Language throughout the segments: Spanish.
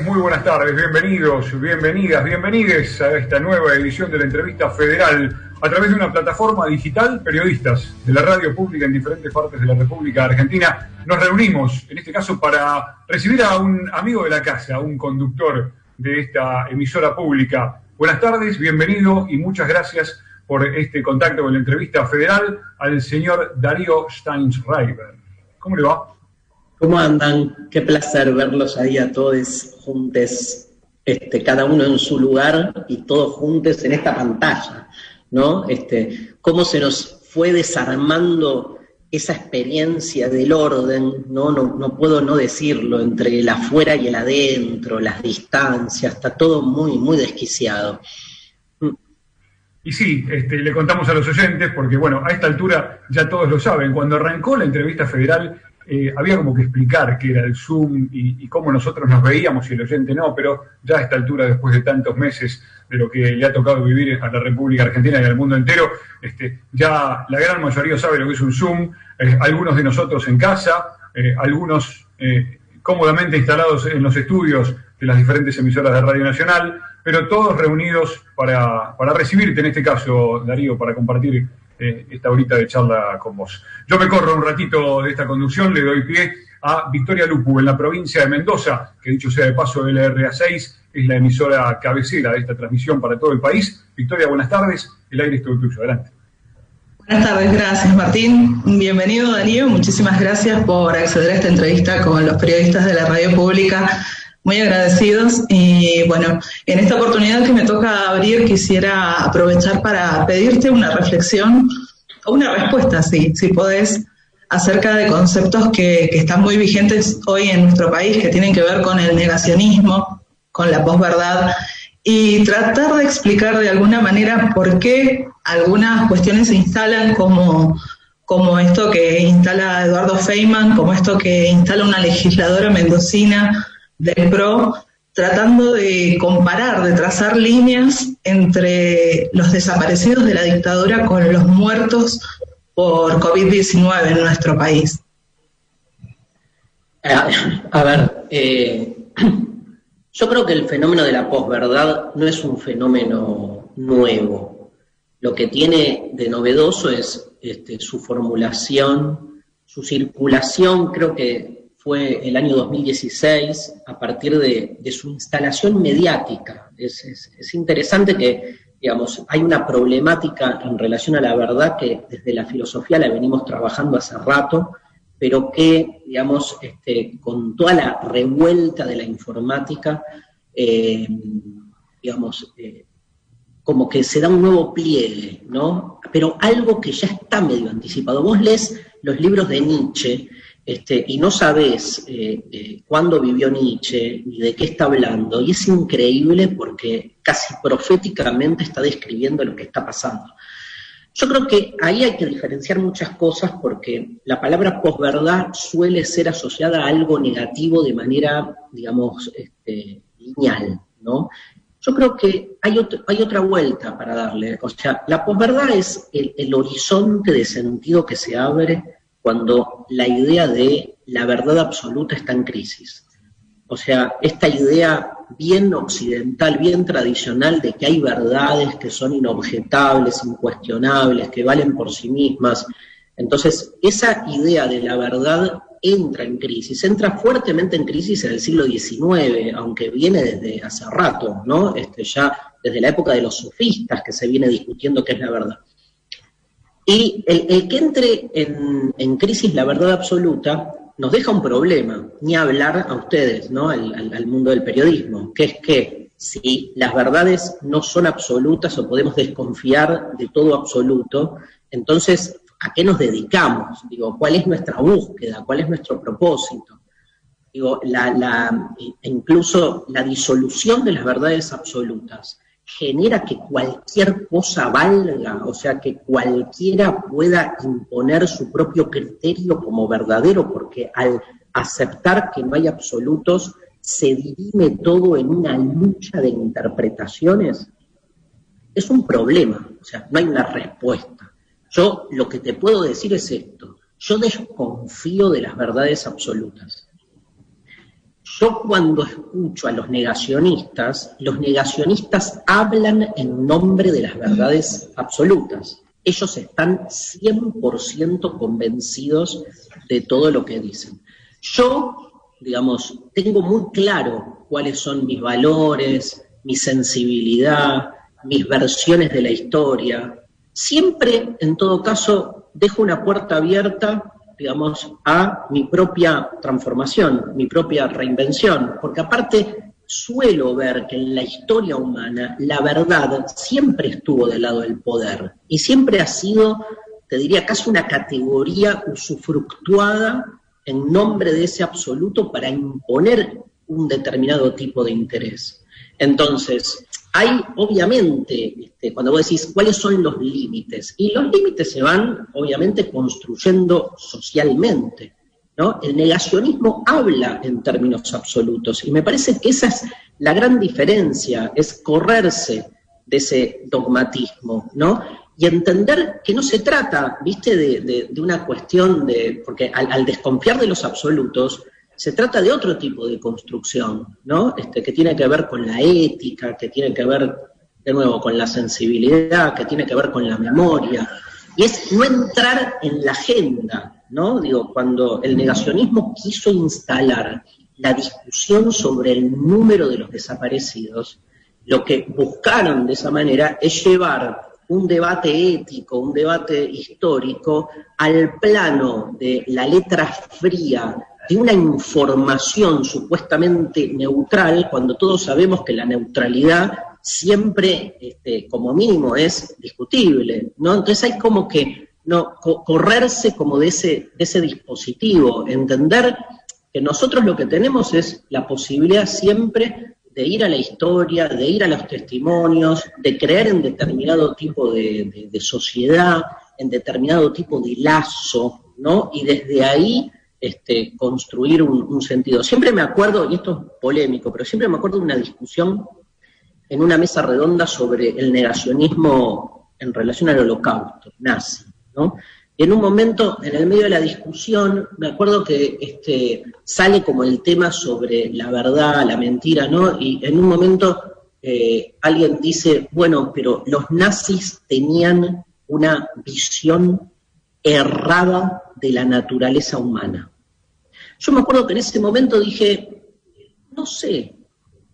Muy buenas tardes, bienvenidos, bienvenidas, bienvenides a esta nueva edición de la entrevista federal a través de una plataforma digital. Periodistas de la radio pública en diferentes partes de la República Argentina nos reunimos, en este caso, para recibir a un amigo de la casa, un conductor de esta emisora pública. Buenas tardes, bienvenido y muchas gracias por este contacto con la entrevista federal al señor Darío Steinsreiber. ¿Cómo le va? ¿Cómo andan? Qué placer verlos ahí a todos juntos, este, cada uno en su lugar y todos juntos en esta pantalla, ¿no? Este, cómo se nos fue desarmando esa experiencia del orden, ¿no? No, no puedo no decirlo, entre el afuera y el adentro, las distancias, está todo muy, muy desquiciado. Y sí, este, le contamos a los oyentes, porque bueno, a esta altura ya todos lo saben, cuando arrancó la entrevista federal eh, había como que explicar qué era el Zoom y, cómo nosotros nos veíamos y el oyente no, pero ya a esta altura, después de tantos meses de lo que le ha tocado vivir a la República Argentina y al mundo entero, este, ya la gran mayoría sabe lo que es un Zoom, eh, algunos de nosotros en casa, eh, algunos cómodamente instalados en los estudios de las diferentes emisoras de Radio Nacional, pero todos reunidos para, para recibirte en este caso, Darío, para compartir eh, esta horita de charla con vos. Yo me corro un ratito de esta conducción, le doy pie a Victoria Lupu, en la provincia de Mendoza, que dicho sea de paso, LRA6 es la emisora cabecera de esta transmisión para todo el país. Victoria, buenas tardes, el aire es todo tuyo, adelante. Buenas tardes, gracias Martín. Bienvenido Darío, muchísimas gracias por acceder a esta entrevista con los periodistas de la radio pública muy agradecidos y bueno, en esta oportunidad que me toca abrir quisiera aprovechar para pedirte una reflexión o una respuesta, si, si podés, acerca de conceptos que, que, están muy vigentes hoy en nuestro país, que tienen que ver con el negacionismo, con la posverdad, y tratar de explicar de alguna manera por qué algunas cuestiones se instalan como, como esto que instala Eduardo Feynman, como esto que instala una legisladora mendocina, del PRO tratando de comparar, de trazar líneas entre los desaparecidos de la dictadura con los muertos por COVID-19 en nuestro país. A, ver, eh, yo creo que el fenómeno de la posverdad no es un fenómeno nuevo. Lo que tiene de novedoso es este, su formulación, su circulación, creo que fue el año 2016 a partir de, su instalación mediática. Es, interesante que, digamos, hay una problemática en relación a la verdad que desde la filosofía la venimos trabajando hace rato, pero que, digamos, este, con toda la revuelta de la informática, eh, digamos, eh, como que se da un nuevo pliegue, ¿no? Pero algo que ya está medio anticipado. Vos lees los libros de Nietzsche, este, y no sabes eh, eh, cuándo vivió Nietzsche ni de qué está hablando, y es increíble porque casi proféticamente está describiendo lo que está pasando. Yo creo que ahí hay que diferenciar muchas cosas porque la palabra posverdad suele ser asociada a algo negativo de manera, digamos, este, lineal, ¿no? Yo creo que hay, otra vuelta para darle. O sea, la posverdad es el horizonte de sentido que se abre cuando la idea de la verdad absoluta está en crisis. O sea, esta idea bien occidental, bien tradicional de que hay verdades que son inobjetables, incuestionables, que valen por sí mismas. Entonces, esa idea de la verdad entra en crisis, entra fuertemente en crisis en el siglo XIX, aunque viene desde hace rato, ¿no? Este, ya desde la época de los sofistas que se viene discutiendo qué es la verdad. Y el, que entre en, crisis la verdad absoluta nos deja un problema, ni hablar a ustedes, ¿no? Al, mundo del periodismo, que es que si las verdades no son absolutas o podemos desconfiar de todo absoluto, entonces, ¿a qué nos dedicamos? Digo, ¿cuál es nuestra búsqueda? ¿Cuál es nuestro propósito? Digo, la, incluso la disolución de las verdades absolutas genera que cualquier cosa valga, o sea, que cualquiera pueda imponer su propio criterio como verdadero, porque al aceptar que no hay absolutos, se dirime todo en una lucha de interpretaciones, es un problema, o sea, no hay una respuesta. Yo lo que te puedo decir es esto, yo desconfío de las verdades absolutas. Yo cuando escucho a los negacionistas, los negacionistas hablan en nombre de las verdades absolutas. Ellos están 100% convencidos de todo lo que dicen. Yo, digamos, tengo muy claro cuáles son mis valores, mi sensibilidad, mis versiones de la historia. Siempre, en todo caso, dejo una puerta abierta digamos, a mi propia transformación, mi propia reinvención, porque aparte suelo ver que en la historia humana la verdad siempre estuvo del lado del poder y siempre ha sido, te diría, casi una categoría usufructuada en nombre de ese absoluto para imponer un determinado tipo de interés. Entonces, hay, obviamente, este, cuando vos decís cuáles son los límites, y los límites se van, obviamente, construyendo socialmente. ¿no? El negacionismo habla en términos absolutos, y me parece que esa es la gran diferencia, es correrse de ese dogmatismo, ¿no? Y entender que no se trata, viste, de, una cuestión de, porque al desconfiar de los absolutos, se trata de otro tipo de construcción, ¿no? Este, que tiene que ver con la ética, que tiene que ver, de nuevo, con la sensibilidad, que tiene que ver con la memoria. Y es no entrar en la agenda, ¿no? Digo, cuando el negacionismo quiso instalar la discusión sobre el número de los desaparecidos, lo que buscaron de esa manera es llevar un debate ético, un debate histórico al plano de la letra fría de una información supuestamente neutral, cuando todos sabemos que la neutralidad siempre, este, como mínimo, es discutible, ¿no? Entonces hay como que no correrse como de ese, de ese dispositivo, entender que nosotros lo que tenemos es la posibilidad siempre de ir a la historia, de ir a los testimonios, de creer en determinado tipo de, de sociedad, en determinado tipo de lazo, ¿no? Y desde ahí este, construir un, sentido. Siempre me acuerdo, y esto es polémico, pero siempre me acuerdo de una discusión en una mesa redonda sobre el negacionismo en relación al holocausto nazi, ¿no? Y en un momento, en el medio de la discusión, me acuerdo que este, sale como el tema sobre la verdad, la mentira, ¿no? Y en un momento eh, alguien dice, bueno, pero los nazis tenían una visión errada de la naturaleza humana. Yo me acuerdo que en ese momento dije, no sé,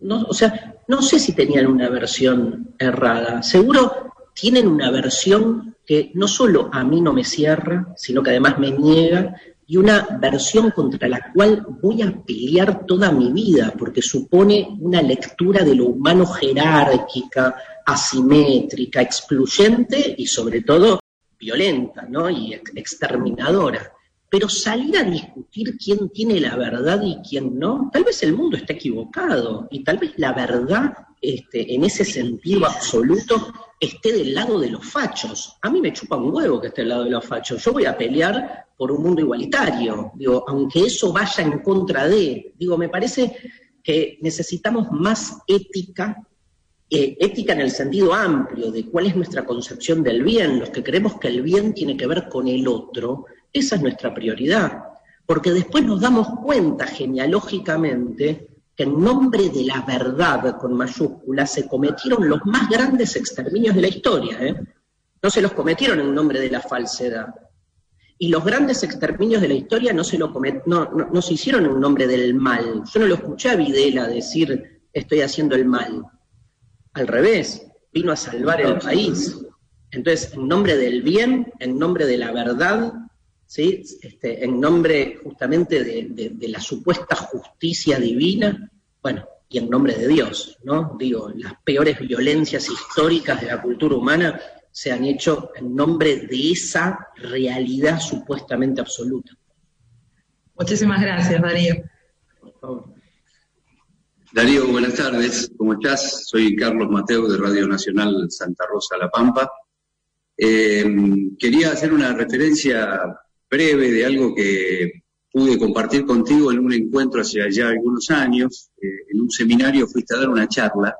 no, o sea, no sé si tenían una versión errada. Seguro tienen una versión que no solo a mí no me cierra, sino que además me niega, y una versión contra la cual voy a pelear toda mi vida, porque supone una lectura de lo humano jerárquica, asimétrica, excluyente y sobre todo violenta, ¿no? Y exterminadora. Pero salir a discutir quién tiene la verdad y quién no, tal vez el mundo está equivocado y tal vez la verdad este, en ese sentido absoluto esté del lado de los fachos. A mí me chupa un huevo que esté del lado de los fachos. Yo voy a pelear por un mundo igualitario, digo, aunque eso vaya en contra de, digo, me parece que necesitamos más ética eh, ética en el sentido amplio de cuál es nuestra concepción del bien, los que creemos que el bien tiene que ver con el otro, esa es nuestra prioridad, porque después nos damos cuenta genealógicamente que en nombre de la verdad con mayúsculas se cometieron los más grandes exterminios de la historia. ¿eh? No se los cometieron en nombre de la falsedad. Y los grandes exterminios de la historia no se, lo no, no, se hicieron en nombre del mal. Yo no lo escuché a Videla decir estoy haciendo el mal. Al revés, vino a salvar el país. Entonces, en nombre del bien, en nombre de la verdad, ¿sí? Este, en nombre justamente de, la supuesta justicia divina, bueno, y en nombre de Dios, ¿no? Digo, las peores violencias históricas de la cultura humana se han hecho en nombre de esa realidad supuestamente absoluta. Muchísimas gracias, Darío. Darío, buenas tardes. ¿Cómo estás? Soy Carlos Mateo de Radio Nacional Santa Rosa La Pampa. Eh, quería hacer una referencia breve de algo que pude compartir contigo en un encuentro hace ya algunos años. Eh, en un seminario fuiste a dar una charla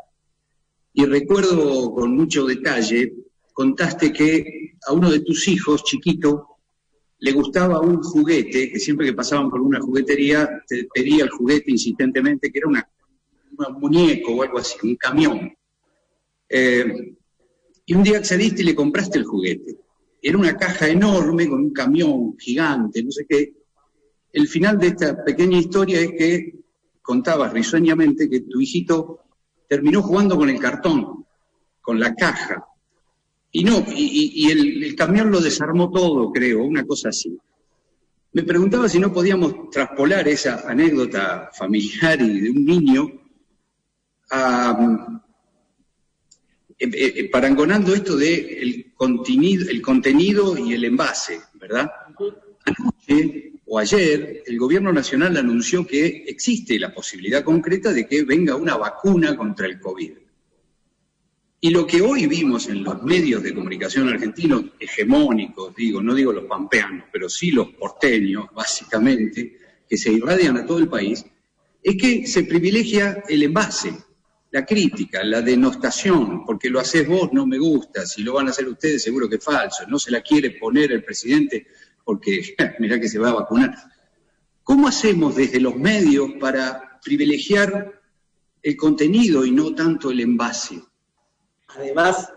y recuerdo con mucho detalle, contaste que a uno de tus hijos, chiquito, le gustaba un juguete, que siempre que pasaban por una juguetería, te pedía el juguete insistentemente, que era una, un muñeco o algo así, un camión. Eh, y un día accediste y le compraste el juguete. Era una caja enorme con un camión gigante, no sé qué. El final de esta pequeña historia es que contabas risueñamente que tu hijito terminó jugando con el cartón, con la caja, y no, y, el, camión lo desarmó todo, creo, una cosa así. Me preguntaba si no podíamos traspolar esa anécdota familiar y de un niño eh, eh, eh, parangonando esto de el el contenido y el envase, ¿verdad? Anoche o ayer el gobierno nacional anunció que existe la posibilidad concreta de que venga una vacuna contra el COVID. Y lo que hoy vimos en los medios de comunicación argentinos, hegemónicos, digo, no digo los pampeanos, pero sí los porteños, básicamente, que se irradian a todo el país, es que se privilegia el envase, la crítica, la denostación, porque lo haces vos no me gusta, si lo van a hacer ustedes seguro que es falso, no se la quiere poner el presidente porque mirá que se va a vacunar. ¿Cómo hacemos desde los medios para privilegiar el contenido y no tanto el envase? Además,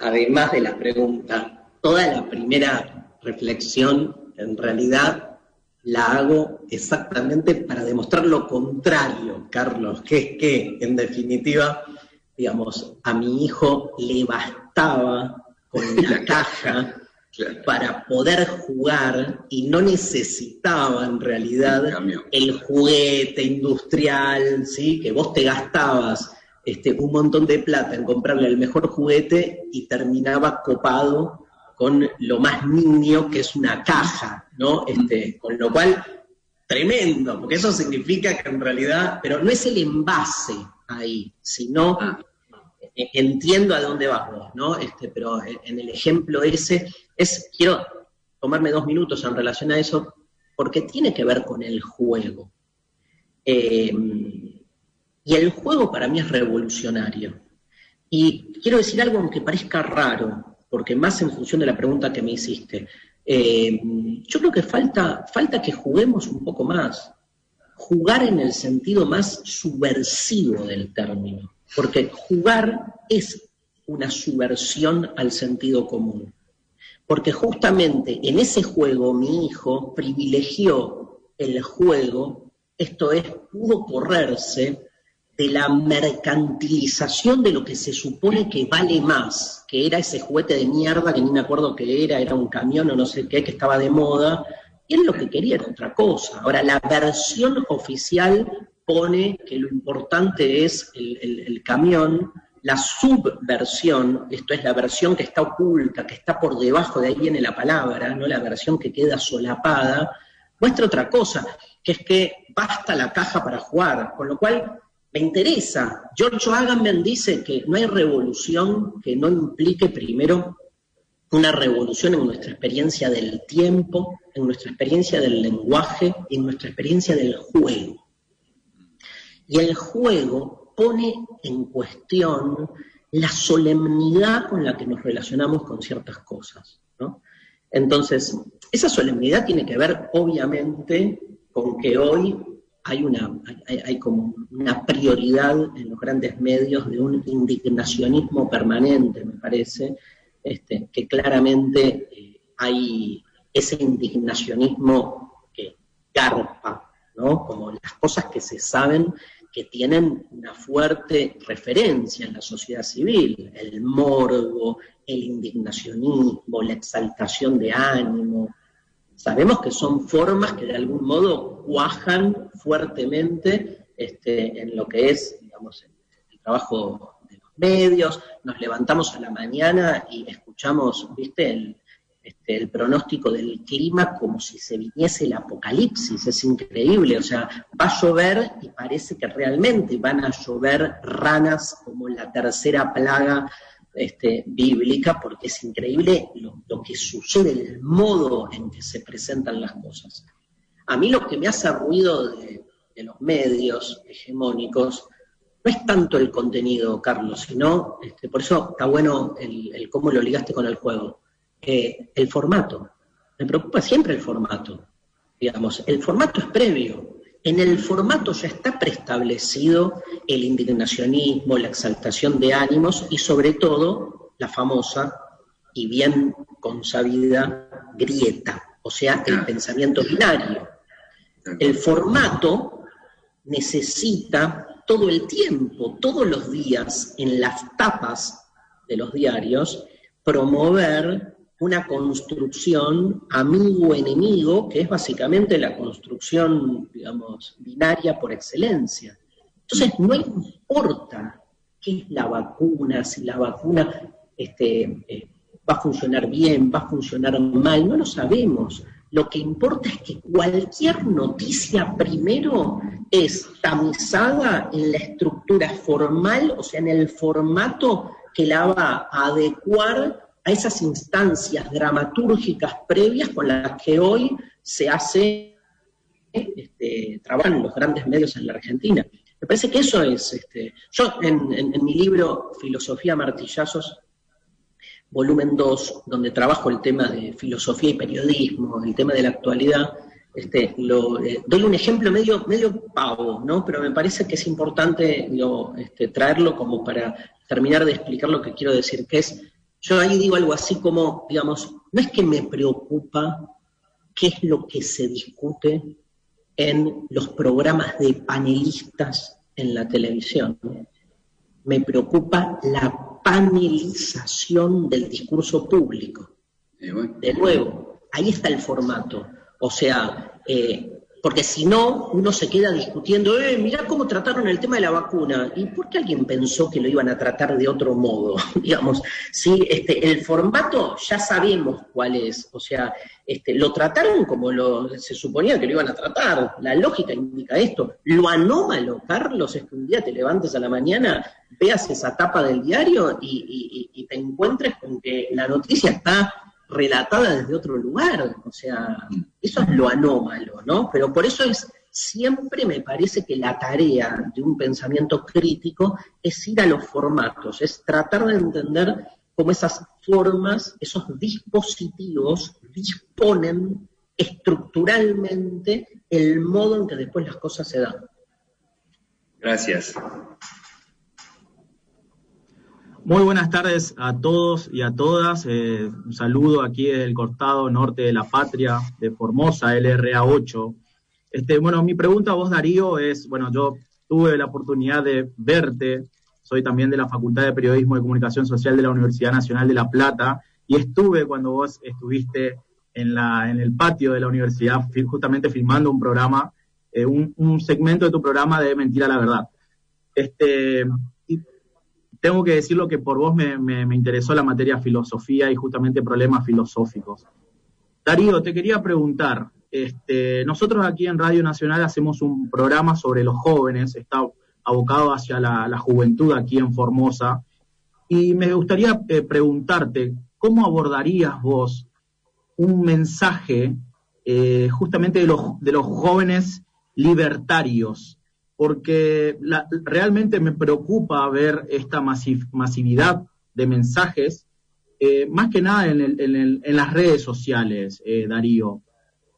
además de la pregunta, toda la primera reflexión en realidad la hago exactamente para demostrar lo contrario, Carlos, que es que, en definitiva, digamos, a mi hijo le bastaba con la caja para poder jugar y no necesitaba en realidad el juguete industrial, ¿sí? que vos te gastabas este, un montón de plata en comprarle el mejor juguete y terminaba copado con lo más niño que es una caja, ¿no? Este, con lo cual, tremendo, porque eso significa que en realidad, pero no es el envase ahí, sino ah. e, entiendo a dónde vas vos, ¿no? Este, pero en el ejemplo ese es, quiero tomarme dos minutos en relación a eso, porque tiene que ver con el juego. Eh, y el juego para mí es revolucionario. Y quiero decir algo aunque parezca raro, porque más en función de la pregunta que me hiciste. Eh, yo creo que falta, falta que juguemos un poco más. Jugar en el sentido más subversivo del término. Porque jugar es una subversión al sentido común. Porque justamente en ese juego mi hijo privilegió el juego, esto es, pudo correrse de la mercantilización de lo que se supone que vale más, que era ese juguete de mierda que ni me acuerdo qué era, era un camión o no sé qué, que estaba de moda, y él lo que quería era otra cosa. Ahora, la versión oficial pone que lo importante es el, camión, la subversión, esto es la versión que está oculta, que está por debajo, de ahí viene la palabra, no la versión que queda solapada, muestra otra cosa, que es que basta la caja para jugar, con lo cual me interesa. George Agamben dice que no hay revolución que no implique primero una revolución en nuestra experiencia del tiempo, en nuestra experiencia del lenguaje en nuestra experiencia del juego. Y el juego pone en cuestión la solemnidad con la que nos relacionamos con ciertas cosas. Entonces, esa solemnidad tiene que ver, obviamente, con que hoy hay, una, hay, como una prioridad en los grandes medios de un indignacionismo permanente, me parece, este, que claramente eh, hay ese indignacionismo que garpa, ¿no? Como las cosas que se saben que tienen una fuerte referencia en la sociedad civil, el morbo, el indignacionismo, la exaltación de ánimo, Sabemos que son formas que de algún modo cuajan fuertemente este, en lo que es, digamos, el, trabajo de los medios. Nos levantamos a la mañana y escuchamos, viste, el, este, el pronóstico del clima como si se viniese el apocalipsis, es increíble, o sea, va a llover y parece que realmente van a llover ranas como la tercera plaga este, bíblica, porque es increíble lo, que sucede, el modo en que se presentan las cosas. A mí lo que me hace ruido de, los medios hegemónicos no es tanto el contenido, Carlos, sino, este, por eso está bueno el, cómo lo ligaste con el juego, eh, el formato. me preocupa siempre el formato. Digamos, el formato es previo. En el formato ya está preestablecido el indignacionismo, la exaltación de ánimos y sobre todo la famosa y bien consabida grieta, o sea, el pensamiento binario. El formato necesita todo el tiempo, todos los días, en las tapas de los diarios, promover una construcción amigo-enemigo, que es básicamente la construcción, digamos, binaria por excelencia. Entonces, no importa qué es la vacuna, si la vacuna este, eh, va a funcionar bien, va a funcionar mal, no lo sabemos. Lo que importa es que cualquier noticia primero es tamizada en la estructura formal, o sea, en el formato que la va a adecuar a esas instancias dramatúrgicas previas con las que hoy se hace, este, trabajan los grandes medios en la Argentina. Me parece que eso es, este, yo en mi libro Filosofía Martillazos volumen 2, donde trabajo el tema de filosofía y periodismo, el tema de la actualidad, este, lo, eh, doy un ejemplo medio, medio pavo, ¿no? Pero me parece que es importante este, traerlo como para terminar de explicar lo que quiero decir, que es, yo ahí digo algo así como, digamos, no es que me preocupa qué es lo que se discute en los programas de panelistas en la televisión. Me preocupa la panelización del discurso público. De nuevo, ahí está el formato. O sea, eh, porque si no, uno se queda discutiendo, eh, mirá cómo trataron el tema de la vacuna. ¿Y por qué alguien pensó que lo iban a tratar de otro modo? Digamos, sí, este, el formato ya sabemos cuál es. O sea, este, lo trataron como lo, se suponía que lo iban a tratar. La lógica indica esto. Lo anómalo, Carlos, es que un día te levantes a la mañana, veas esa tapa del diario y te encuentres con que la noticia está relatada desde otro lugar. O sea, eso es lo anómalo, ¿no? Pero por eso es, siempre me parece que la tarea de un pensamiento crítico es ir a los formatos, es tratar de entender cómo esas formas, esos dispositivos disponen estructuralmente el modo en que después las cosas se dan. Gracias. Muy buenas tardes a todos y a todas. Eh, un saludo aquí del cortado norte de la patria, de Formosa, LRA8. Este, bueno, mi pregunta a vos, Darío, es, bueno, yo tuve la oportunidad de verte, soy también de la Facultad de Periodismo y Comunicación Social de la Universidad Nacional de La Plata, y estuve cuando vos estuviste en, la, en el patio de la universidad, justamente filmando un programa, eh, un, un segmento de tu programa de Mentira la Verdad. Este, tengo que decirlo que por vos me, interesó la materia filosofía y justamente problemas filosóficos. Darío, te quería preguntar, este, nosotros aquí en Radio Nacional hacemos un programa sobre los jóvenes, está abocado hacia la, juventud aquí en Formosa, y me gustaría eh, preguntarte, ¿cómo abordarías vos un mensaje eh, justamente de los, de los jóvenes libertarios porque realmente me preocupa ver esta masividad de mensajes, eh, más que nada en, las redes sociales, eh, Darío.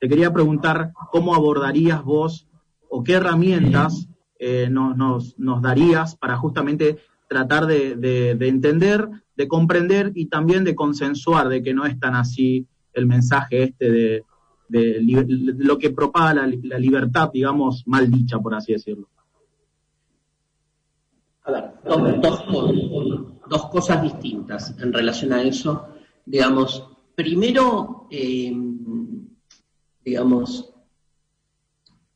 Te quería preguntar cómo abordarías vos o qué herramientas eh, nos, darías para justamente tratar de, entender, de comprender y también de consensuar de que no es tan así el mensaje este de, de, lo que propaga la, libertad, digamos, mal dicha, por así decirlo. A ver, dos, cosas distintas en relación a eso. Digamos, primero, eh, digamos,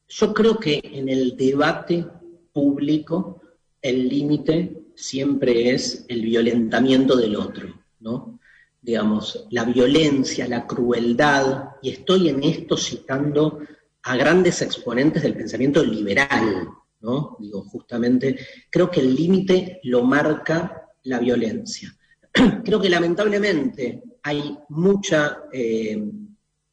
yo creo que en el debate público el límite siempre es el violentamiento del otro, ¿no? Digamos, la violencia, la crueldad, y estoy en esto citando a grandes exponentes del pensamiento liberal, ¿no? Digo, justamente, creo que el límite lo marca la violencia. creo que lamentablemente hay mucha eh,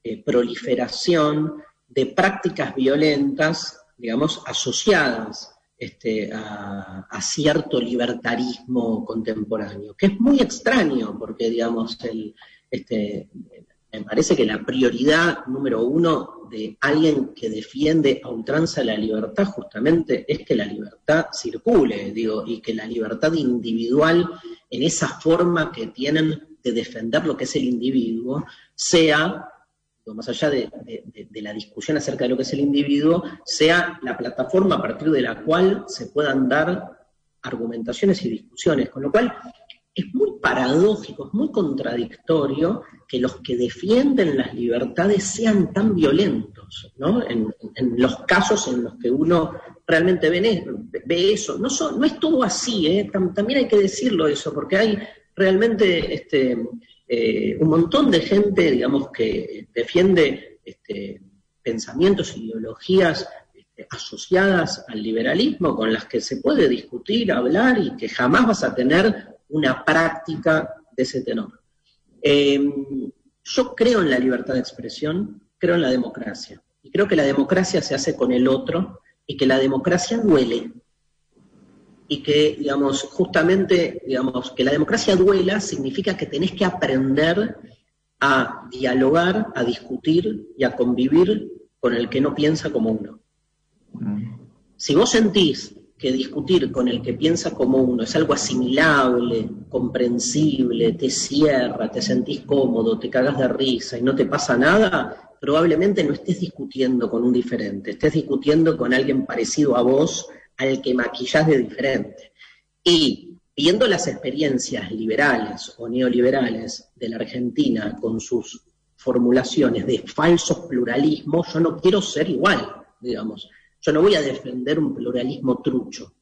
eh, proliferación de prácticas violentas, digamos, asociadas este, a, cierto libertarismo contemporáneo, que es muy extraño porque, digamos, este, parece que la prioridad número uno de alguien que defiende a ultranza la libertad justamente es que la libertad circule, y que la libertad individual en esa forma que tienen de defender lo que es el individuo sea más allá de, la discusión acerca de lo que es el individuo, sea la plataforma a partir de la cual se puedan dar argumentaciones y discusiones. Con lo cual, es muy paradójico, es muy contradictorio que los que defienden las libertades sean tan violentos, ¿no? En, los casos en los que uno realmente ve, ve eso. No, es todo así, ¿eh? también hay que decirlo eso, porque hay realmente este, eh, un montón de gente, digamos, que defiende este, pensamientos, ideologías este, asociadas al liberalismo con las que se puede discutir, hablar y que jamás vas a tener una práctica de ese tenor. Em, yo creo en la libertad de expresión, creo en la democracia. Y creo que la democracia se hace con el otro y que la democracia duele y que, digamos, justamente, digamos, que la democracia duela significa que tenés que aprender a dialogar, a discutir y a convivir con el que no piensa como uno. Mm. Si vos sentís que discutir con el que piensa como uno es algo asimilable, comprensible, te cierra, te sentís cómodo, te cagas de risa y no te pasa nada, probablemente no estés discutiendo con un diferente, estés discutiendo con alguien parecido a vos al que maquillás de diferente. Y viendo las experiencias liberales o neoliberales de la Argentina con sus formulaciones de falsos pluralismos, yo no quiero ser igual, digamos. Yo no voy a defender un pluralismo trucho.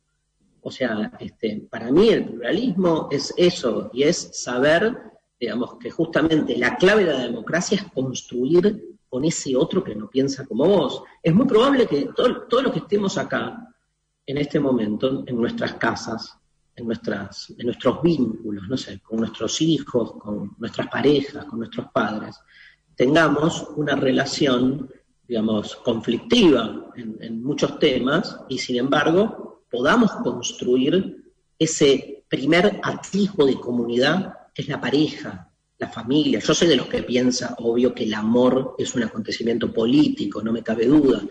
O sea, este, para mí el pluralismo es eso, y es saber, digamos, que justamente la clave de la democracia es construir con ese otro que no piensa como vos. Es muy probable que todos los que estemos acá en este momento en nuestras casas, en, nuestras, en nuestros vínculos, no sé, con nuestros hijos, con nuestras parejas, con nuestros padres, tengamos una relación, digamos, conflictiva en, en muchos temas y sin embargo podamos construir ese primer atisbo de comunidad que es la pareja, la familia. Yo soy de los que piensa, obvio, que el amor es un acontecimiento político, no me cabe duda,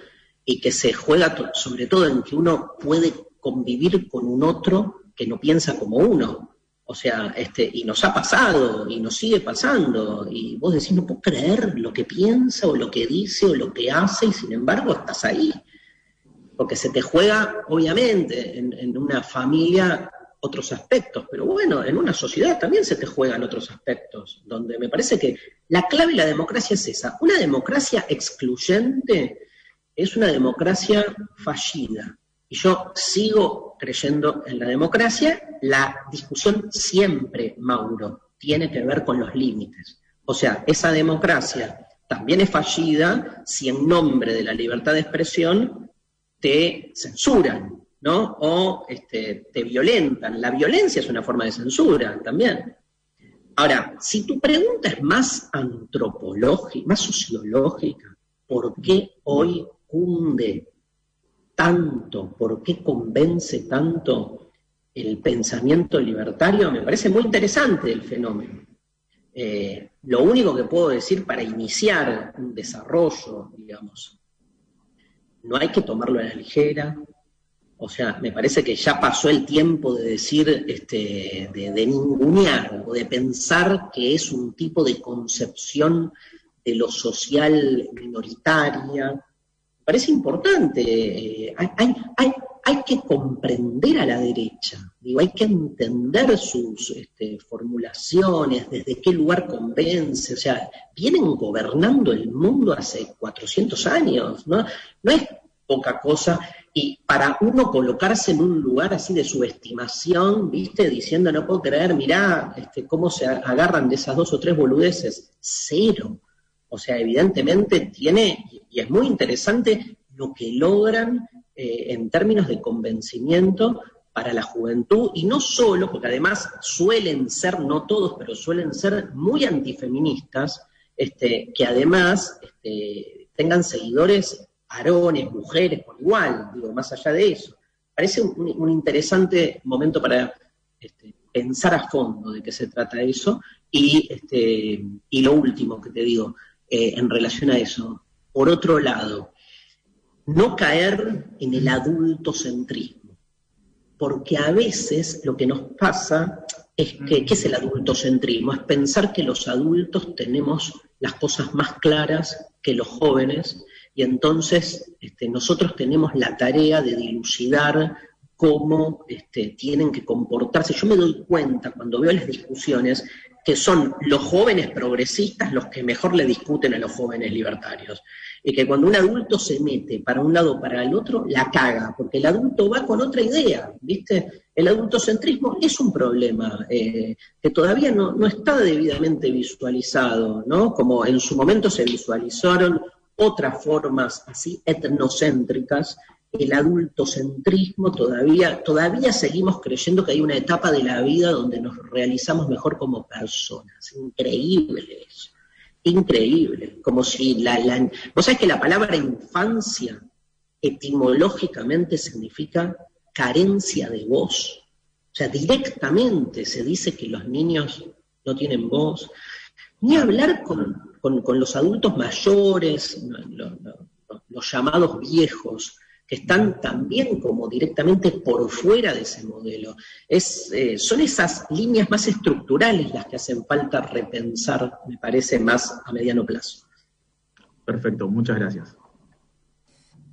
y que se juega sobre todo en que uno puede convivir con un otro que no piensa como uno. O sea, este, y nos ha pasado, y nos sigue pasando, y vos decís, no puedo creer lo que piensa, o lo que dice, o lo que hace, y sin embargo estás ahí. Porque se te juega, obviamente, en, en una familia otros aspectos, pero bueno, en una sociedad también se te juegan otros aspectos, donde me parece que la clave de la democracia es esa, una democracia excluyente es una democracia fallida. Y yo sigo creyendo en la democracia. La discusión siempre, Mauro, tiene que ver con los límites. O sea, esa democracia también es fallida si en nombre de la libertad de expresión te censuran, ¿no? O este, te violentan. La violencia es una forma de censura también. Ahora, si tu pregunta es más antropológica, más sociológica, ¿por qué hoy cunde tanto, por qué convence tanto el pensamiento libertario, me parece muy interesante el fenómeno. Eh, lo único que puedo decir para iniciar un desarrollo, digamos, no hay que tomarlo a la ligera. O sea, me parece que ya pasó el tiempo de decir, este, de, de ningunear o de pensar que es un tipo de concepción de lo social minoritaria, parece importante. Eh, hay, que comprender a la derecha, digo, hay que entender sus este, formulaciones, desde qué lugar convence, o sea, vienen gobernando el mundo hace 400 años, ¿no? No es poca cosa, y para uno colocarse en un lugar así de subestimación, ¿viste? Diciendo, no puedo creer, mirá este, cómo se agarran de esas dos o tres boludeces, cero. O sea, evidentemente tiene, y es muy interesante lo que logran eh, en términos de convencimiento para la juventud, y no solo, porque además suelen ser, no todos, pero suelen ser muy antifeministas, este, que además este, tengan seguidores varones, mujeres, por igual, digo, más allá de eso. Parece un, interesante momento para este, pensar a fondo de qué se trata eso. Y, y lo último que te digo eh, en relación a eso, por otro lado, no caer en el adultocentrismo, porque a veces lo que nos pasa es que, ¿qué es el adultocentrismo? Es pensar que los adultos tenemos las cosas más claras que los jóvenes y entonces este, nosotros tenemos la tarea de dilucidar cómo este, tienen que comportarse. Yo me doy cuenta cuando veo las discusiones que son los jóvenes progresistas los que mejor le discuten a los jóvenes libertarios. Y que cuando un adulto se mete para un lado o para el otro, la caga, porque el adulto va con otra idea, ¿viste? El adultocentrismo es un problema eh, que todavía no, no, está debidamente visualizado, ¿no? Como en su momento se visualizaron otras formas así etnocéntricas el adultocentrismo, todavía, todavía seguimos creyendo que hay una etapa de la vida donde nos realizamos mejor como personas. Increíble eso. Increíble. Como si la, la vos sabés que la palabra infancia etimológicamente significa carencia de voz. O sea, directamente se dice que los niños no tienen voz. Ni hablar con, con, los adultos mayores, los llamados viejos que están también como directamente por fuera de ese modelo. Es, eh, son esas líneas más estructurales las que hacen falta repensar, me parece, más a mediano plazo. Perfecto, muchas gracias.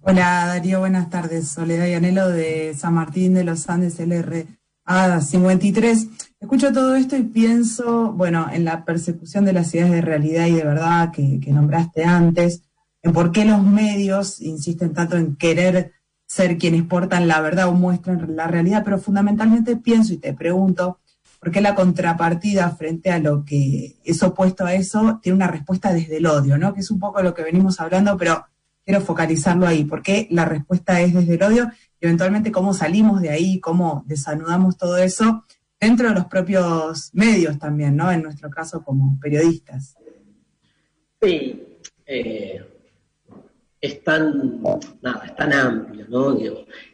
Hola Darío, buenas tardes. Soledad y Anhelo de San Martín de los Andes, LR A53. Escucho todo esto y pienso, bueno, en la persecución de las ideas de realidad y de verdad que nombraste antes en por qué los medios insisten tanto en querer ser quienes portan la verdad o muestran la realidad, pero fundamentalmente pienso y te pregunto, ¿por qué la contrapartida frente a lo que es opuesto a eso tiene una respuesta desde el odio, ¿no? Que es un poco lo que venimos hablando, pero quiero focalizarlo ahí. ¿Por qué la respuesta es desde el odio? Y eventualmente cómo salimos de ahí, cómo desanudamos todo eso dentro de los propios medios también, ¿no? En nuestro caso como periodistas. Sí. Eh, es tan, nada, tan amplio, ¿no?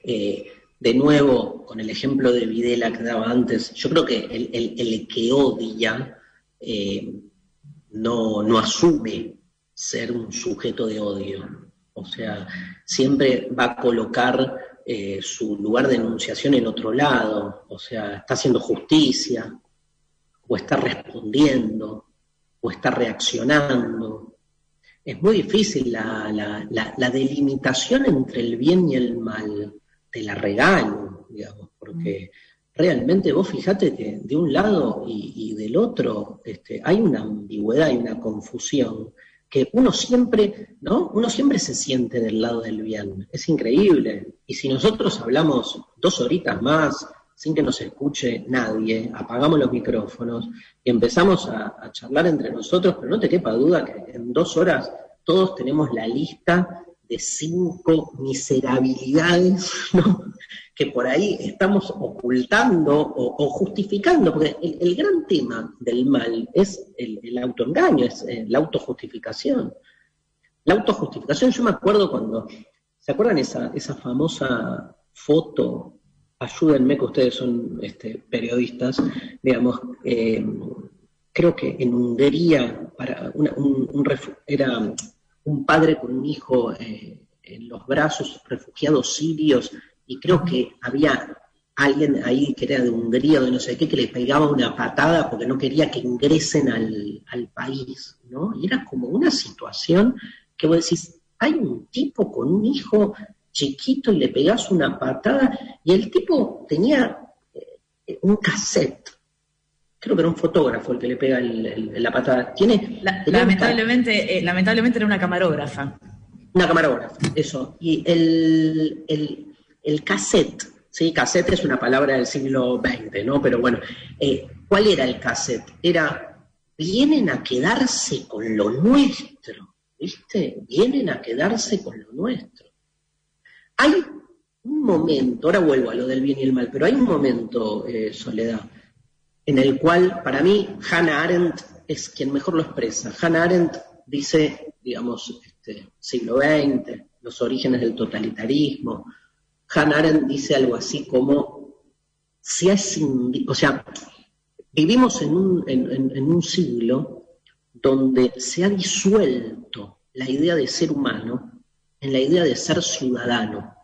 Eh, de nuevo, con el ejemplo de Videla que daba antes, yo creo que el, que odia eh, no, no asume ser un sujeto de odio. O sea, siempre va a colocar eh, su lugar de enunciación en otro lado. O sea, está haciendo justicia, o está respondiendo, o está reaccionando es muy difícil la, delimitación entre el bien y el mal, te la regalo, digamos, porque realmente vos fijate que de un lado y, del otro este, hay una ambigüedad y una confusión que uno siempre, ¿no? Uno siempre se siente del lado del bien. Es increíble. Y si nosotros hablamos dos horitas más sin que nos escuche nadie, apagamos los micrófonos y empezamos a, charlar entre nosotros, pero no te quepa duda que en dos horas todos tenemos la lista de cinco miserabilidades que por ahí estamos ocultando o, justificando, porque el, gran tema del mal es el, el autoengaño, es eh, la autojustificación. La autojustificación, yo me acuerdo cuando, ¿se acuerdan esa, esa famosa foto ayúdenme que ustedes son este, periodistas, digamos, eh, creo que en Hungría era un padre con un hijo eh, en los brazos, refugiados sirios, y creo que había alguien ahí que era de Hungría o de no sé qué, que le pegaba una patada porque no quería que ingresen al, al país, ¿no? Y era como una situación que vos decís, hay un tipo con un hijo chiquito y le pegas una patada, y el tipo tenía eh, un cassette. Creo que era un fotógrafo el que le pega la patada. Tiene, lamentablemente, eh, lamentablemente era una camarógrafa. Una camarógrafa, eso. Y el, el, cassette, ¿sí? Cassette es una palabra del siglo XX, ¿no? Pero bueno, eh, ¿cuál era el cassette? Era, vienen a quedarse con lo nuestro, ¿viste? Vienen a quedarse con lo nuestro. Hay un momento, ahora vuelvo a lo del bien y el mal, pero hay un momento, eh, Soledad, en el cual para mí Hannah Arendt es quien mejor lo expresa. Hannah Arendt dice, digamos, este, siglo XX, los orígenes del totalitarismo. Hannah Arendt dice algo así como, si es, o sea, vivimos en un, en un siglo donde se ha disuelto la idea de ser humano en la idea de ser ciudadano.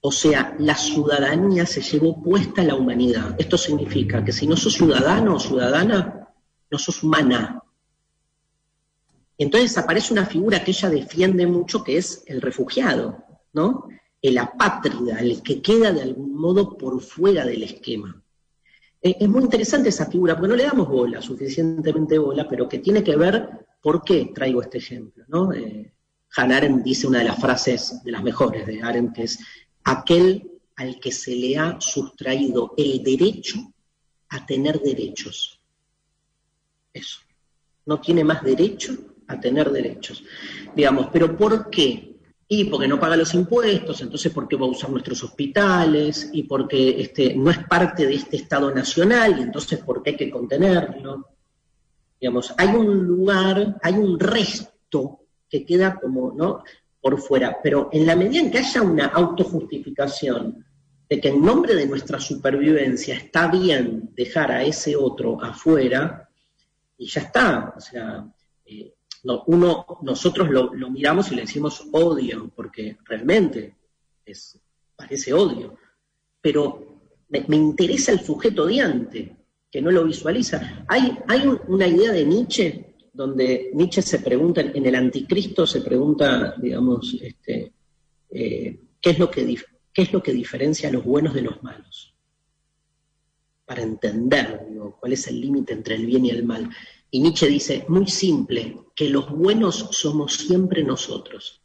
O sea, la ciudadanía se llevó puesta a la humanidad. Esto significa que si no sos ciudadano o ciudadana, no sos humana. Entonces aparece una figura que ella defiende mucho, que es el refugiado, ¿no? El apátrida, el que queda de algún modo por fuera del esquema. Eh, es muy interesante esa figura, porque no le damos bola, suficientemente bola, pero que tiene que ver por qué traigo este ejemplo, ¿no? Eh, Hannah Arendt dice una de las frases de las mejores de Arendt, que es aquel al que se le ha sustraído el derecho a tener derechos. Eso. No tiene más derecho a tener derechos. Digamos, pero ¿por qué? Y porque no paga los impuestos, entonces ¿por qué va a usar nuestros hospitales? Y porque este, no es parte de este Estado nacional, y entonces ¿por qué hay que contenerlo? Digamos, hay un lugar, hay un resto que queda como, ¿no? por fuera, pero en la medida en que haya una autojustificación de que en nombre de nuestra supervivencia está bien dejar a ese otro afuera, y ya está, o sea, eh, uno, nosotros lo, miramos y le decimos odio, porque realmente es, parece odio, pero me, interesa el sujeto odiante, que no lo visualiza. Hay, hay una idea de Nietzsche donde Nietzsche se pregunta, en el Anticristo se pregunta, digamos, este, eh, ¿qué, es lo que ¿qué es lo que diferencia a los buenos de los malos? Para entender cuál es el límite entre el bien y el mal. Y Nietzsche dice, muy simple, que los buenos somos siempre nosotros.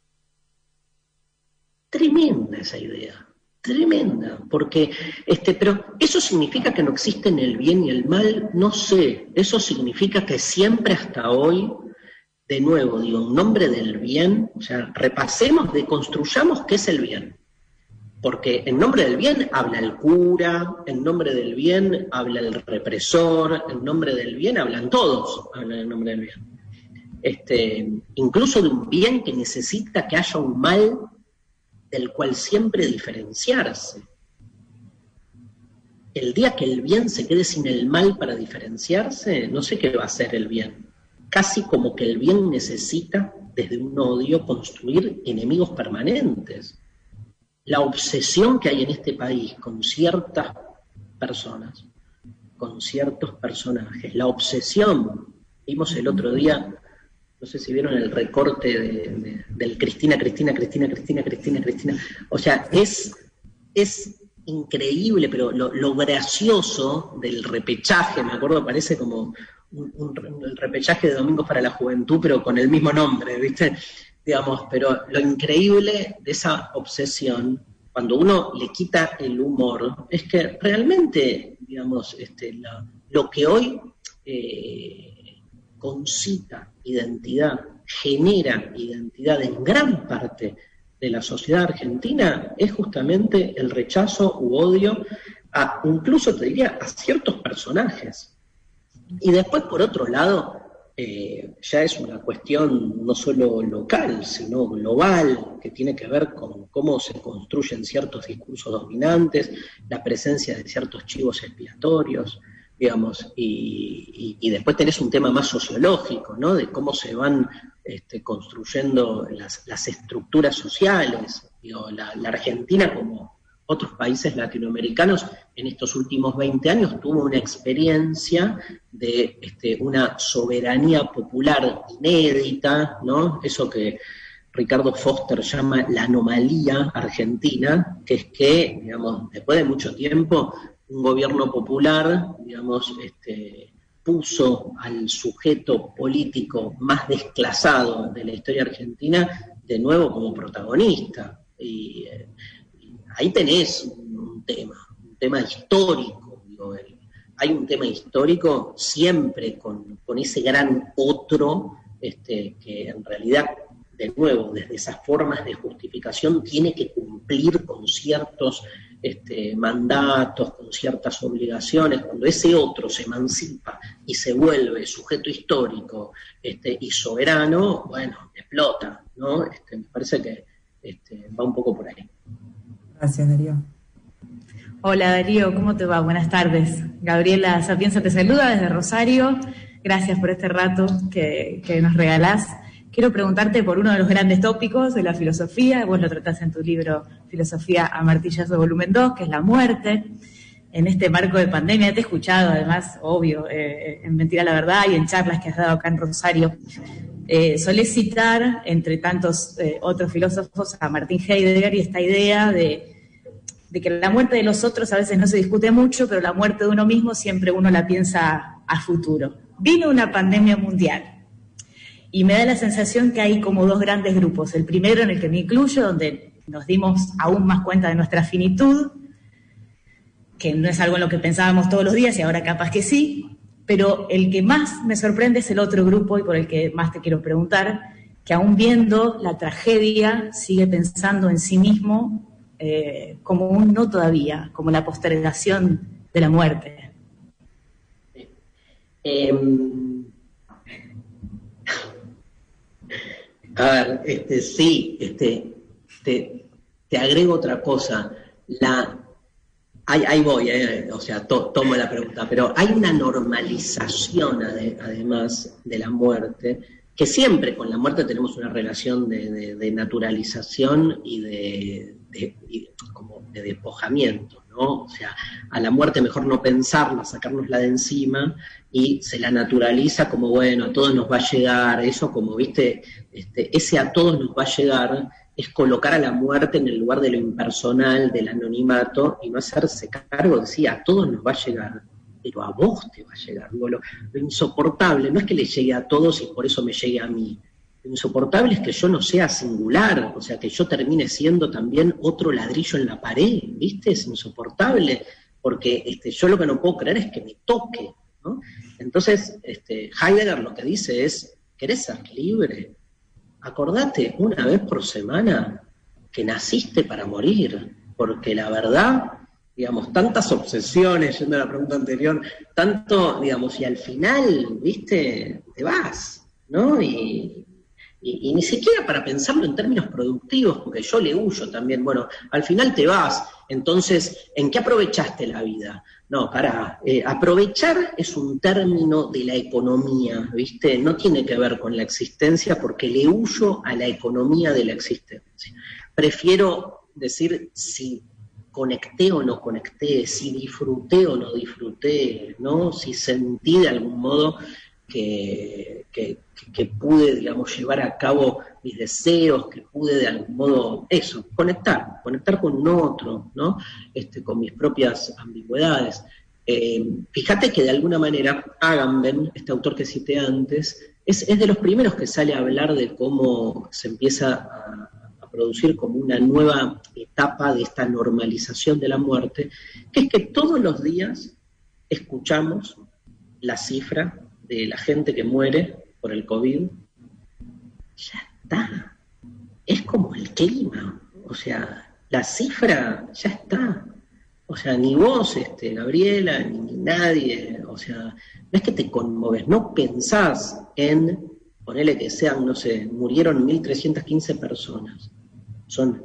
Tremenda esa idea tremenda, porque, este, pero ¿eso significa que no existen el bien y el mal? No sé, eso significa que siempre hasta hoy, de nuevo, digo, en nombre del bien, o sea, repasemos, deconstruyamos qué es el bien. Porque en nombre del bien habla el cura, en nombre del bien habla el represor, en nombre del bien hablan todos, hablan en nombre del bien. Este, incluso de un bien que necesita que haya un mal del cual siempre diferenciarse. El día que el bien se quede sin el mal para diferenciarse, no sé qué va a hacer el bien. Casi como que el bien necesita, desde un odio, construir enemigos permanentes. La obsesión que hay en este país con ciertas personas, con ciertos personajes, la obsesión, vimos el otro día no sé si vieron el recorte de, del Cristina, Cristina, Cristina, Cristina, Cristina, Cristina. O sea, es, es increíble, pero lo, gracioso del repechaje, me acuerdo, parece como el repechaje de Domingos para la Juventud, pero con el mismo nombre, ¿viste? Digamos, pero lo increíble de esa obsesión, cuando uno le quita el humor, es que realmente, digamos, este, lo que hoy eh, concita identidad, genera identidad en gran parte de la sociedad argentina, es justamente el rechazo u odio a, incluso te diría, a ciertos personajes. Y después, por otro lado, eh, ya es una cuestión no solo local, sino global, que tiene que ver con cómo se construyen ciertos discursos dominantes, la presencia de ciertos chivos expiatorios, digamos, y, después tenés un tema más sociológico, ¿no? De cómo se van este, construyendo las, estructuras sociales. Digo, la, Argentina, como otros países latinoamericanos, en estos últimos 20 años tuvo una experiencia de este, una soberanía popular inédita, ¿no? Eso que Ricardo Foster llama la anomalía argentina, que es que, digamos, después de mucho tiempo un gobierno popular, digamos, este, puso al sujeto político más desclasado de la historia argentina de nuevo como protagonista. Y, eh, ahí tenés un tema, un tema histórico. hay un tema histórico siempre con, ese gran otro este, que en realidad, de nuevo, desde esas formas de justificación, tiene que cumplir con ciertos este, mandatos, con ciertas obligaciones, cuando ese otro se emancipa y se vuelve sujeto histórico este, y soberano, bueno, explota, ¿no? Este, me parece que este, va un poco por ahí. Gracias, Darío. Hola Darío, ¿cómo te va? Buenas tardes. Gabriela Sapienza te saluda desde Rosario. Gracias por este rato que, que nos regalás. Quiero preguntarte por uno de los grandes tópicos de la filosofía, vos lo tratás en tu libro Filosofía a Martillazo Volumen 2, que es la muerte. En este marco de pandemia te he escuchado, además, obvio, eh, en Mentira la Verdad y en charlas que has dado acá en Rosario. Eh, entre tantos eh, otros filósofos, a Martín Heidegger y esta idea de, de que la muerte de los otros a veces no se discute mucho, pero la muerte de uno mismo siempre uno la piensa a futuro. Vino una pandemia mundial y me da la sensación que hay como dos grandes grupos. El primero en el que me incluyo, donde nos dimos aún más cuenta de nuestra finitud, que no es algo en lo que pensábamos todos los días y ahora capaz que sí, pero el que más me sorprende es el otro grupo y por el que más te quiero preguntar, que aún viendo la tragedia sigue pensando en sí mismo eh, como un no todavía, como la postergación de la muerte. Em, a ver, este, sí, este, te, agrego otra cosa. La, ahí, voy, eh, o sea, tomo la pregunta, pero hay una normalización además de la muerte, que siempre con la muerte tenemos una relación de, naturalización y de, como de despojamiento, O sea, a la muerte mejor no pensarla, sacárnosla de encima y se la naturaliza como, bueno, a todos nos va a llegar, eso como, viste, este, ese a todos nos va a llegar es colocar a la muerte en el lugar de lo impersonal, del anonimato, y no hacerse cargo de sí, a todos nos va a llegar, pero a vos te va a llegar. lo, lo, insoportable no es que le llegue a todos y por eso me llegue a mí. Insoportable es que yo no sea singular, o sea, que yo termine siendo también otro ladrillo en la pared, ¿viste? Es insoportable, porque este, yo lo que no puedo creer es que me toque, ¿no? Entonces, este, Heidegger lo que dice es, ¿querés ser libre? acordate una vez por semana que naciste para morir, porque la verdad, digamos, tantas obsesiones, yendo a la pregunta anterior, tanto, digamos, y al final, viste, te vas, ¿no? Y, y, ni siquiera para pensarlo en términos productivos, porque yo le huyo también, bueno, al final te vas, entonces, ¿en qué aprovechaste la vida? No, para, eh, aprovechar es un término de la economía, ¿viste? No tiene que ver con la existencia porque le huyo a la economía de la existencia. Prefiero decir si conecté o no conecté, si disfruté o no disfruté, ¿no? Si sentí de algún modo que, pude, digamos, llevar a cabo mis deseos, que pude de algún modo, eso, conectar, conectar con otro, ¿no? Este, con mis propias ambigüedades. Eh, fíjate que de alguna manera Agamben, este autor que cité antes, es, de los primeros que sale a hablar de cómo se empieza a producir como una nueva etapa de esta normalización de la muerte, que es que todos los días escuchamos la cifra de la gente que muere por el COVID, ya está. Es como el clima. O sea, la cifra ya está. O sea, ni vos, este, Gabriela, ni, nadie, o sea, no es que te conmoves, no pensás en, ponele que sean, no sé, murieron 1.315 personas. Son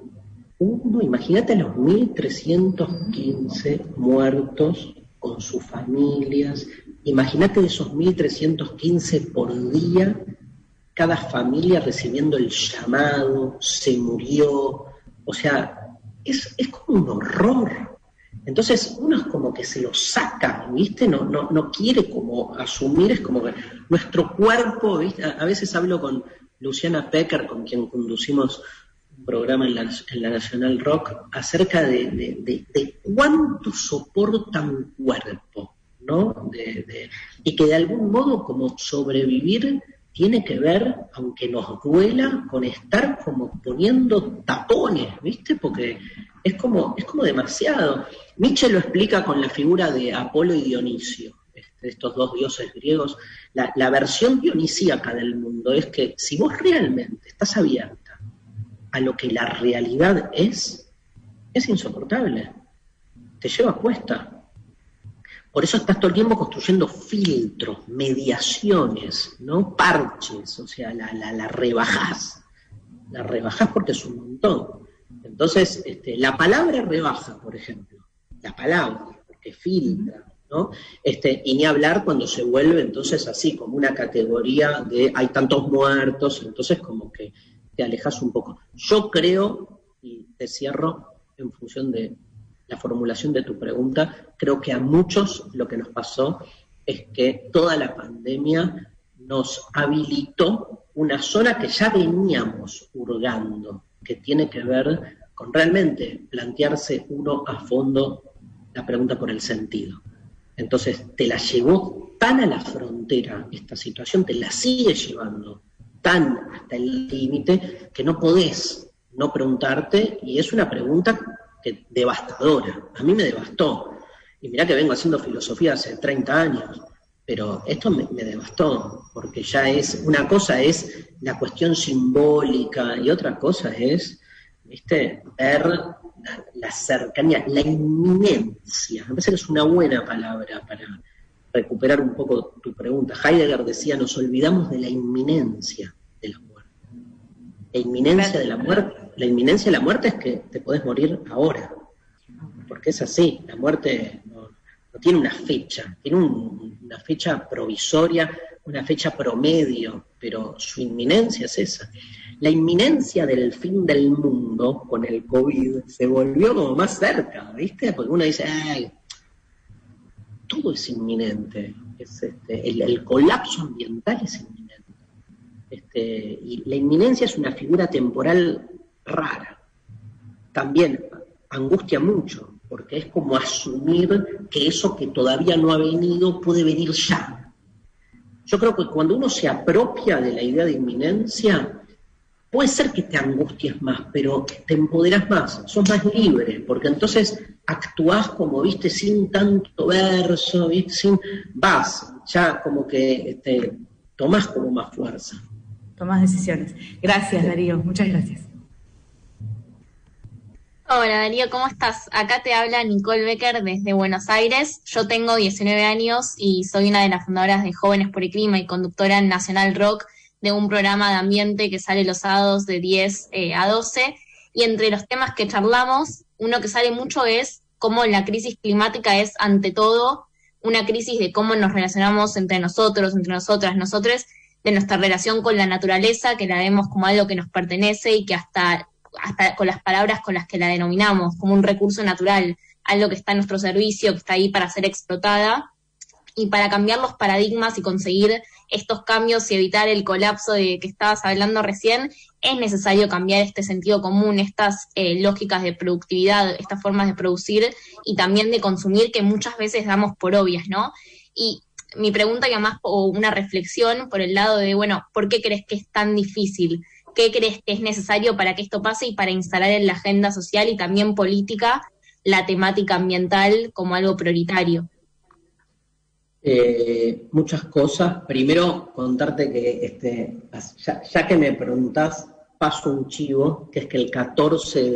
uno, imagínate los 1.315 muertos con sus familias, Imagínate esos 1.315 por día, cada familia recibiendo el llamado, se murió, o sea, es, como un horror. Entonces uno es como que se lo saca, ¿viste? No, no, no quiere como asumir, es como que nuestro cuerpo, ¿viste? A, veces hablo con Luciana Pecker, con quien conducimos un programa en la, Nacional Rock, acerca de, de, de cuánto soporta un cuerpo. ¿no? y que de algún modo como sobrevivir tiene que ver, aunque nos duela, con estar como poniendo tapones, ¿viste? Porque es como, es como demasiado. Nietzsche lo explica con la figura de Apolo y Dionisio, este, estos dos dioses griegos. La, la versión dionisíaca del mundo es que si vos realmente estás abierta a lo que la realidad es, es insoportable. Te lleva a cuesta. Por eso estás todo el tiempo construyendo filtros, mediaciones, ¿no? Parches, o sea, la, la, la rebajás. La rebajás porque es un montón. Entonces, este, la palabra rebaja, por ejemplo. la palabra, porque filtra, ¿no? Este, y ni hablar cuando se vuelve entonces así, como una categoría de hay tantos muertos, entonces como que te alejas un poco. Yo creo, y te cierro en función de la formulación de tu pregunta, creo que a muchos lo que nos pasó es que toda la pandemia nos habilitó una zona que ya veníamos hurgando, que tiene que ver con realmente plantearse uno a fondo la pregunta por el sentido. Entonces, te la llevó tan a la frontera esta situación, te la sigue llevando tan hasta el límite que no podés no preguntarte, y es una pregunta que, devastadora. A mí me devastó. Y mirá que vengo haciendo filosofía hace 30 años, pero esto me, devastó, porque ya es, una cosa es la cuestión simbólica y otra cosa es, viste, ver la, cercanía, la inminencia. Me parece que es una buena palabra para recuperar un poco tu pregunta. Heidegger decía, nos olvidamos de la inminencia de la muerte. La inminencia de la muerte, la inminencia de la muerte es que te podés morir ahora. Porque es así, la muerte no, tiene una fecha, tiene una fecha provisoria, una fecha promedio, pero su inminencia es esa. La inminencia del fin del mundo con el COVID se volvió como más cerca, ¿viste? Porque uno dice, ay, todo es inminente. Este, el, colapso ambiental es inminente. Este, y la inminencia es una figura temporal rara. También angustia mucho, porque es como asumir que eso que todavía no ha venido puede venir ya. Yo creo que cuando uno se apropia de la idea de inminencia, puede ser que te angusties más, pero te empoderas más, sos más libre, porque entonces actuás como, viste, sin tanto verso, viste, sin, vas, ya como que este, tomás como más fuerza. Tomás decisiones. Gracias, Darío, muchas gracias. Hola Darío, ¿cómo estás? Acá te habla Nicole Becker desde Buenos Aires. Yo tengo 19 años y soy una de las fundadoras de Jóvenes por el Clima y conductora en Nacional Rock de un programa de ambiente que sale los sábados de 10 eh, a 12. Y entre los temas que charlamos, uno que sale mucho es cómo la crisis climática es, ante todo, una crisis de cómo nos relacionamos entre nosotros, entre nosotras, nosotros, de nuestra relación con la naturaleza, que la vemos como algo que nos pertenece y que hasta, hasta con las palabras con las que la denominamos, como un recurso natural, algo que está en nuestro servicio, que está ahí para ser explotada y para cambiar los paradigmas y conseguir estos cambios y evitar el colapso de que estabas hablando recién, es necesario cambiar este sentido común, estas eh, lógicas de productividad, estas formas de producir y también de consumir que muchas veces damos por obvias, ¿no? Y mi pregunta y además o una reflexión por el lado de, bueno, ¿por qué crees que es tan difícil? ¿Qué crees que es necesario para que esto pase y para instalar en la agenda social y también política la temática ambiental como algo prioritario? Eh, muchas cosas. Primero, contarte que este, ya, que me preguntás, paso un chivo, que es que el 14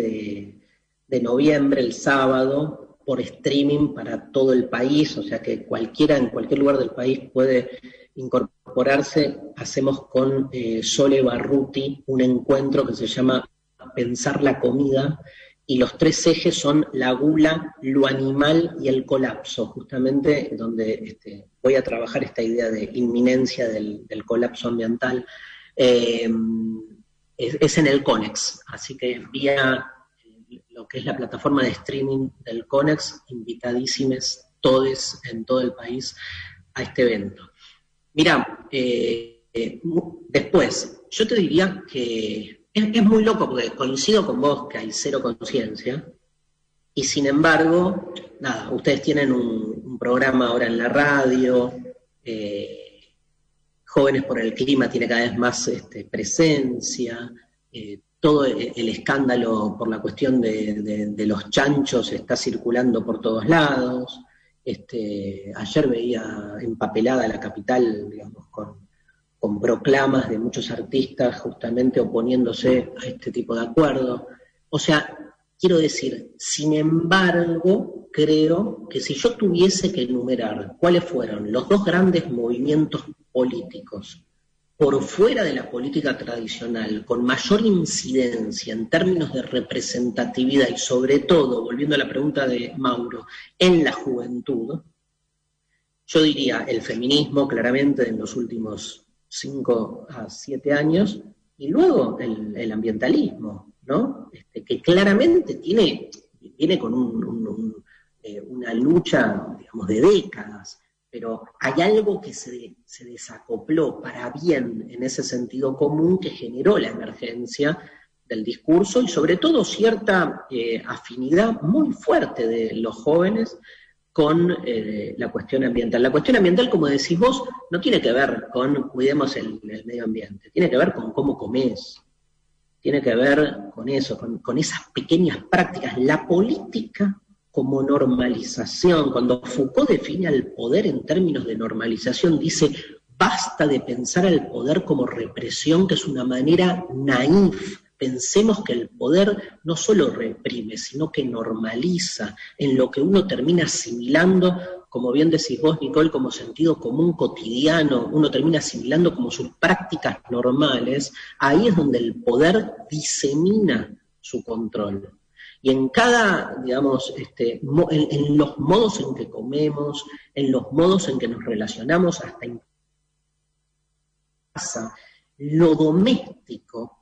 de, noviembre, el sábado, por streaming para todo el país, o sea que cualquiera en cualquier lugar del país puede incorporarse, hacemos con eh, Sole Barruti un encuentro que se llama Pensar la comida, y los tres ejes son la gula, lo animal y el colapso, justamente donde este, voy a trabajar esta idea de inminencia del, colapso ambiental. Eh, es, en el CONEX, así que vía eh, lo que es la plataforma de streaming del CONEX, invitadísimes todos en todo el país a este evento. Mira, eh, después, yo te diría que es, muy loco porque coincido con vos que hay cero conciencia y sin embargo, nada, ustedes tienen un, programa ahora en la radio, eh, Jóvenes por el Clima tiene cada vez más este, presencia, eh, todo el, escándalo por la cuestión de, los chanchos está circulando por todos lados. Este, ayer veía empapelada la capital, digamos, con con proclamas de muchos artistas justamente oponiéndose a este tipo de acuerdo. O sea, quiero decir, sin embargo, creo que si yo tuviese que enumerar cuáles fueron los dos grandes movimientos políticos por fuera de la política tradicional, con mayor incidencia en términos de representatividad y sobre todo, volviendo a la pregunta de Mauro, en la juventud, yo diría el feminismo claramente en los últimos cinco a siete años y luego el, ambientalismo, ¿no? Este, que claramente tiene, viene con eh, una lucha, digamos, de décadas pero hay algo que se, desacopló para bien en ese sentido común que generó la emergencia del discurso y sobre todo cierta eh, afinidad muy fuerte de los jóvenes con eh, la cuestión ambiental. La cuestión ambiental, como decís vos, no tiene que ver con cuidemos el, medio ambiente, tiene que ver con cómo comes, tiene que ver con eso, con esas pequeñas prácticas. La política como normalización. Cuando Foucault define al poder en términos de normalización, dice, basta de pensar al poder como represión, que es una manera naif. Pensemos que el poder no solo reprime, sino que normaliza en lo que uno termina asimilando, como bien decís vos, Nicole, como sentido común cotidiano, uno termina asimilando como sus prácticas normales, ahí es donde el poder disemina su control. Y en cada, digamos, este, en, los modos en que comemos, en los modos en que nos relacionamos, hasta en casa, lo doméstico,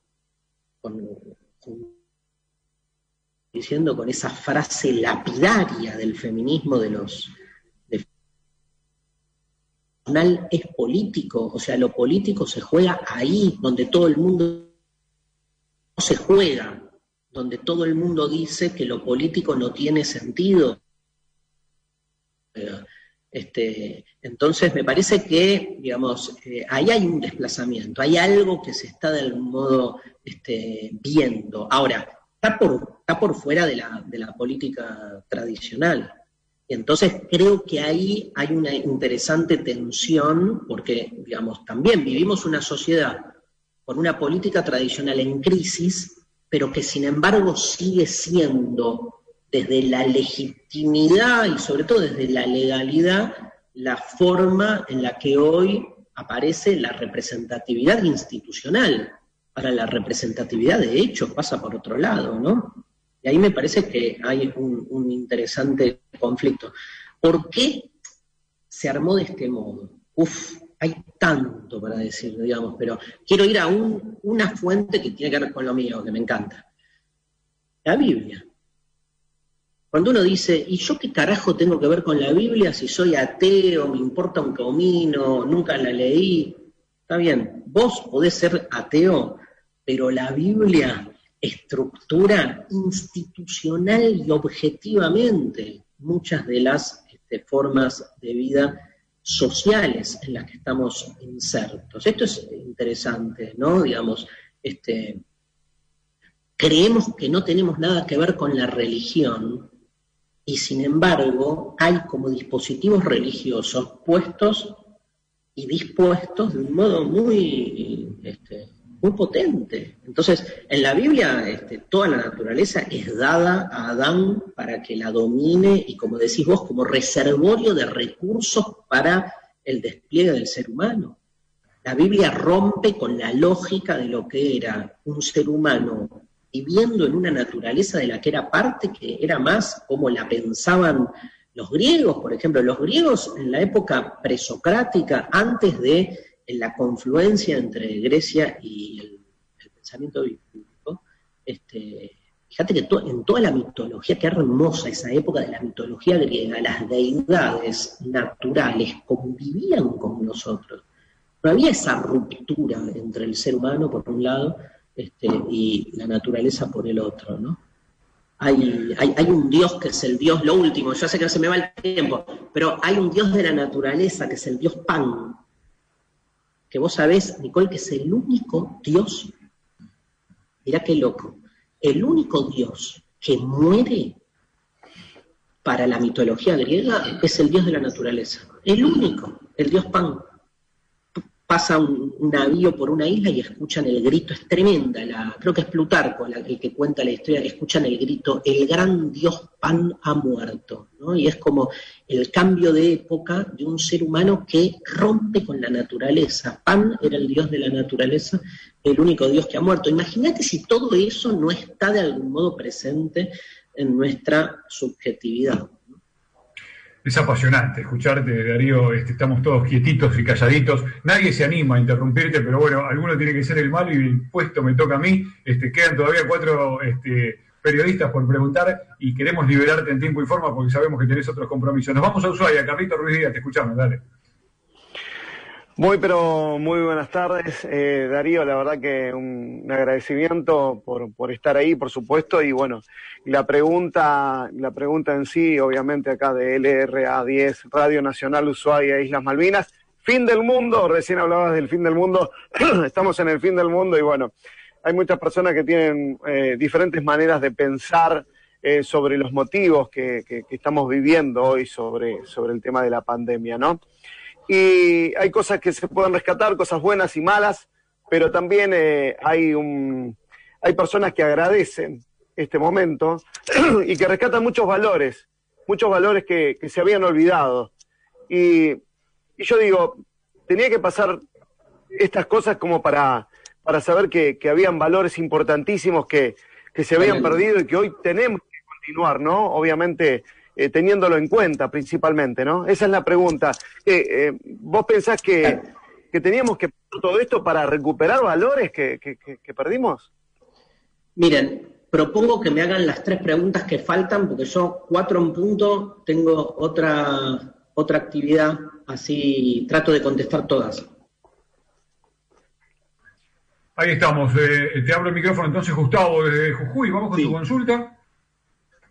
diciendo con esa frase lapidaria del feminismo de los es político, o sea, lo político se juega ahí, donde todo el mundo se juega, donde todo el mundo dice que lo político no tiene sentido. Este, entonces me parece que, digamos, eh, ahí hay un desplazamiento, hay algo que se está de algún modo este, viendo. Ahora, está por, está por fuera de la, de la política tradicional. Entonces creo que ahí hay una interesante tensión, porque, digamos, también vivimos una sociedad con una política tradicional en crisis, pero que sin embargo sigue siendo desde la legitimidad y sobre todo desde la legalidad la forma en la que hoy aparece la representatividad institucional. Para la representatividad de hecho pasa por otro lado, ¿no? Y ahí me parece que hay un, un interesante conflicto. ¿Por qué se armó de este modo? Uf, hay tanto para decir, digamos, pero quiero ir a una fuente que tiene que ver con lo mío, que me encanta. La Biblia. Cuando uno dice, ¿y yo qué carajo tengo que ver con la Biblia si soy ateo, me importa un comino, nunca la leí? Está bien, vos podés ser ateo, pero la Biblia estructura institucional y objetivamente muchas de las este, formas de vida sociales en las que estamos insertos. Esto es interesante, ¿no? Digamos, este, creemos que no tenemos nada que ver con la religión y sin embargo hay como dispositivos religiosos puestos y dispuestos de un modo muy este, muy potente. Entonces, en la Biblia este, toda la naturaleza es dada a Adán para que la domine y, como decís vos, como reservorio de recursos para el despliegue del ser humano. La Biblia rompe con la lógica de lo que era un ser humano viviendo en una naturaleza de la que era parte, que era más como la pensaban los griegos, por ejemplo. Los griegos en la época presocrática, antes de la confluencia entre Grecia y el, pensamiento bíblico, este, fíjate que en toda la mitología, qué hermosa esa época de la mitología griega, las deidades naturales convivían con nosotros. No había esa ruptura entre el ser humano por un lado este, y la naturaleza por el otro, ¿no? Hay, hay, hay, un Dios que es el Dios, lo último, ya sé que se me va el tiempo, pero hay un Dios de la naturaleza que es el Dios Pan, que vos sabés, Nicole, que es el único Dios, mirá qué loco, el único Dios que muere para la mitología griega es el Dios de la naturaleza, el único, el Dios Pan. Pasa un, navío por una isla y escuchan el grito, es tremenda, la, creo que es Plutarco el que cuenta la historia, escuchan el grito, el gran dios Pan ha muerto, ¿no? Y es como el cambio de época de un ser humano que rompe con la naturaleza. Pan era el dios de la naturaleza, el único dios que ha muerto. Imagínate si todo eso no está de algún modo presente en nuestra subjetividad. Es apasionante escucharte, Darío. Este, estamos todos quietitos y calladitos. Nadie se anima a interrumpirte, pero bueno, alguno tiene que ser el malo y el puesto me toca a mí. Este, quedan todavía cuatro este, periodistas por preguntar y queremos liberarte en tiempo y forma porque sabemos que tenés otros compromisos. Nos vamos a Ushuaia. Carlito Ruiz Díaz, te escuchamos, dale. Muy, pero muy buenas tardes, eh, Darío. La verdad que un, agradecimiento por, por, estar ahí, por supuesto. Y bueno, la pregunta, la pregunta en sí, obviamente acá de LRA 10, Radio Nacional Ushuaia, Islas Malvinas. Fin del mundo, recién hablabas del fin del mundo. Estamos en el fin del mundo y bueno, hay muchas personas que tienen eh, diferentes maneras de pensar eh, sobre los motivos que, que, que, estamos viviendo hoy sobre, sobre el tema de la pandemia, ¿no? Y hay cosas que se pueden rescatar, cosas buenas y malas, pero también eh, hay, un, hay personas que agradecen este momento y que rescatan muchos valores, muchos valores que, que se habían olvidado. Y, y, yo digo, tenía que pasar estas cosas como para, para saber que, que habían valores importantísimos que, que se habían perdido y que hoy tenemos que continuar, ¿no? Obviamente eh, teniéndolo en cuenta principalmente, ¿no? Esa es la pregunta. Eh, eh, ¿Vos pensás que, que, teníamos que todo esto para recuperar valores que, que, perdimos? Miren, propongo que me hagan las tres preguntas que faltan, porque yo cuatro en punto tengo otra, otra actividad, así trato de contestar todas. Ahí estamos, te abro el micrófono entonces Gustavo desde Jujuy, vamos con tu consulta.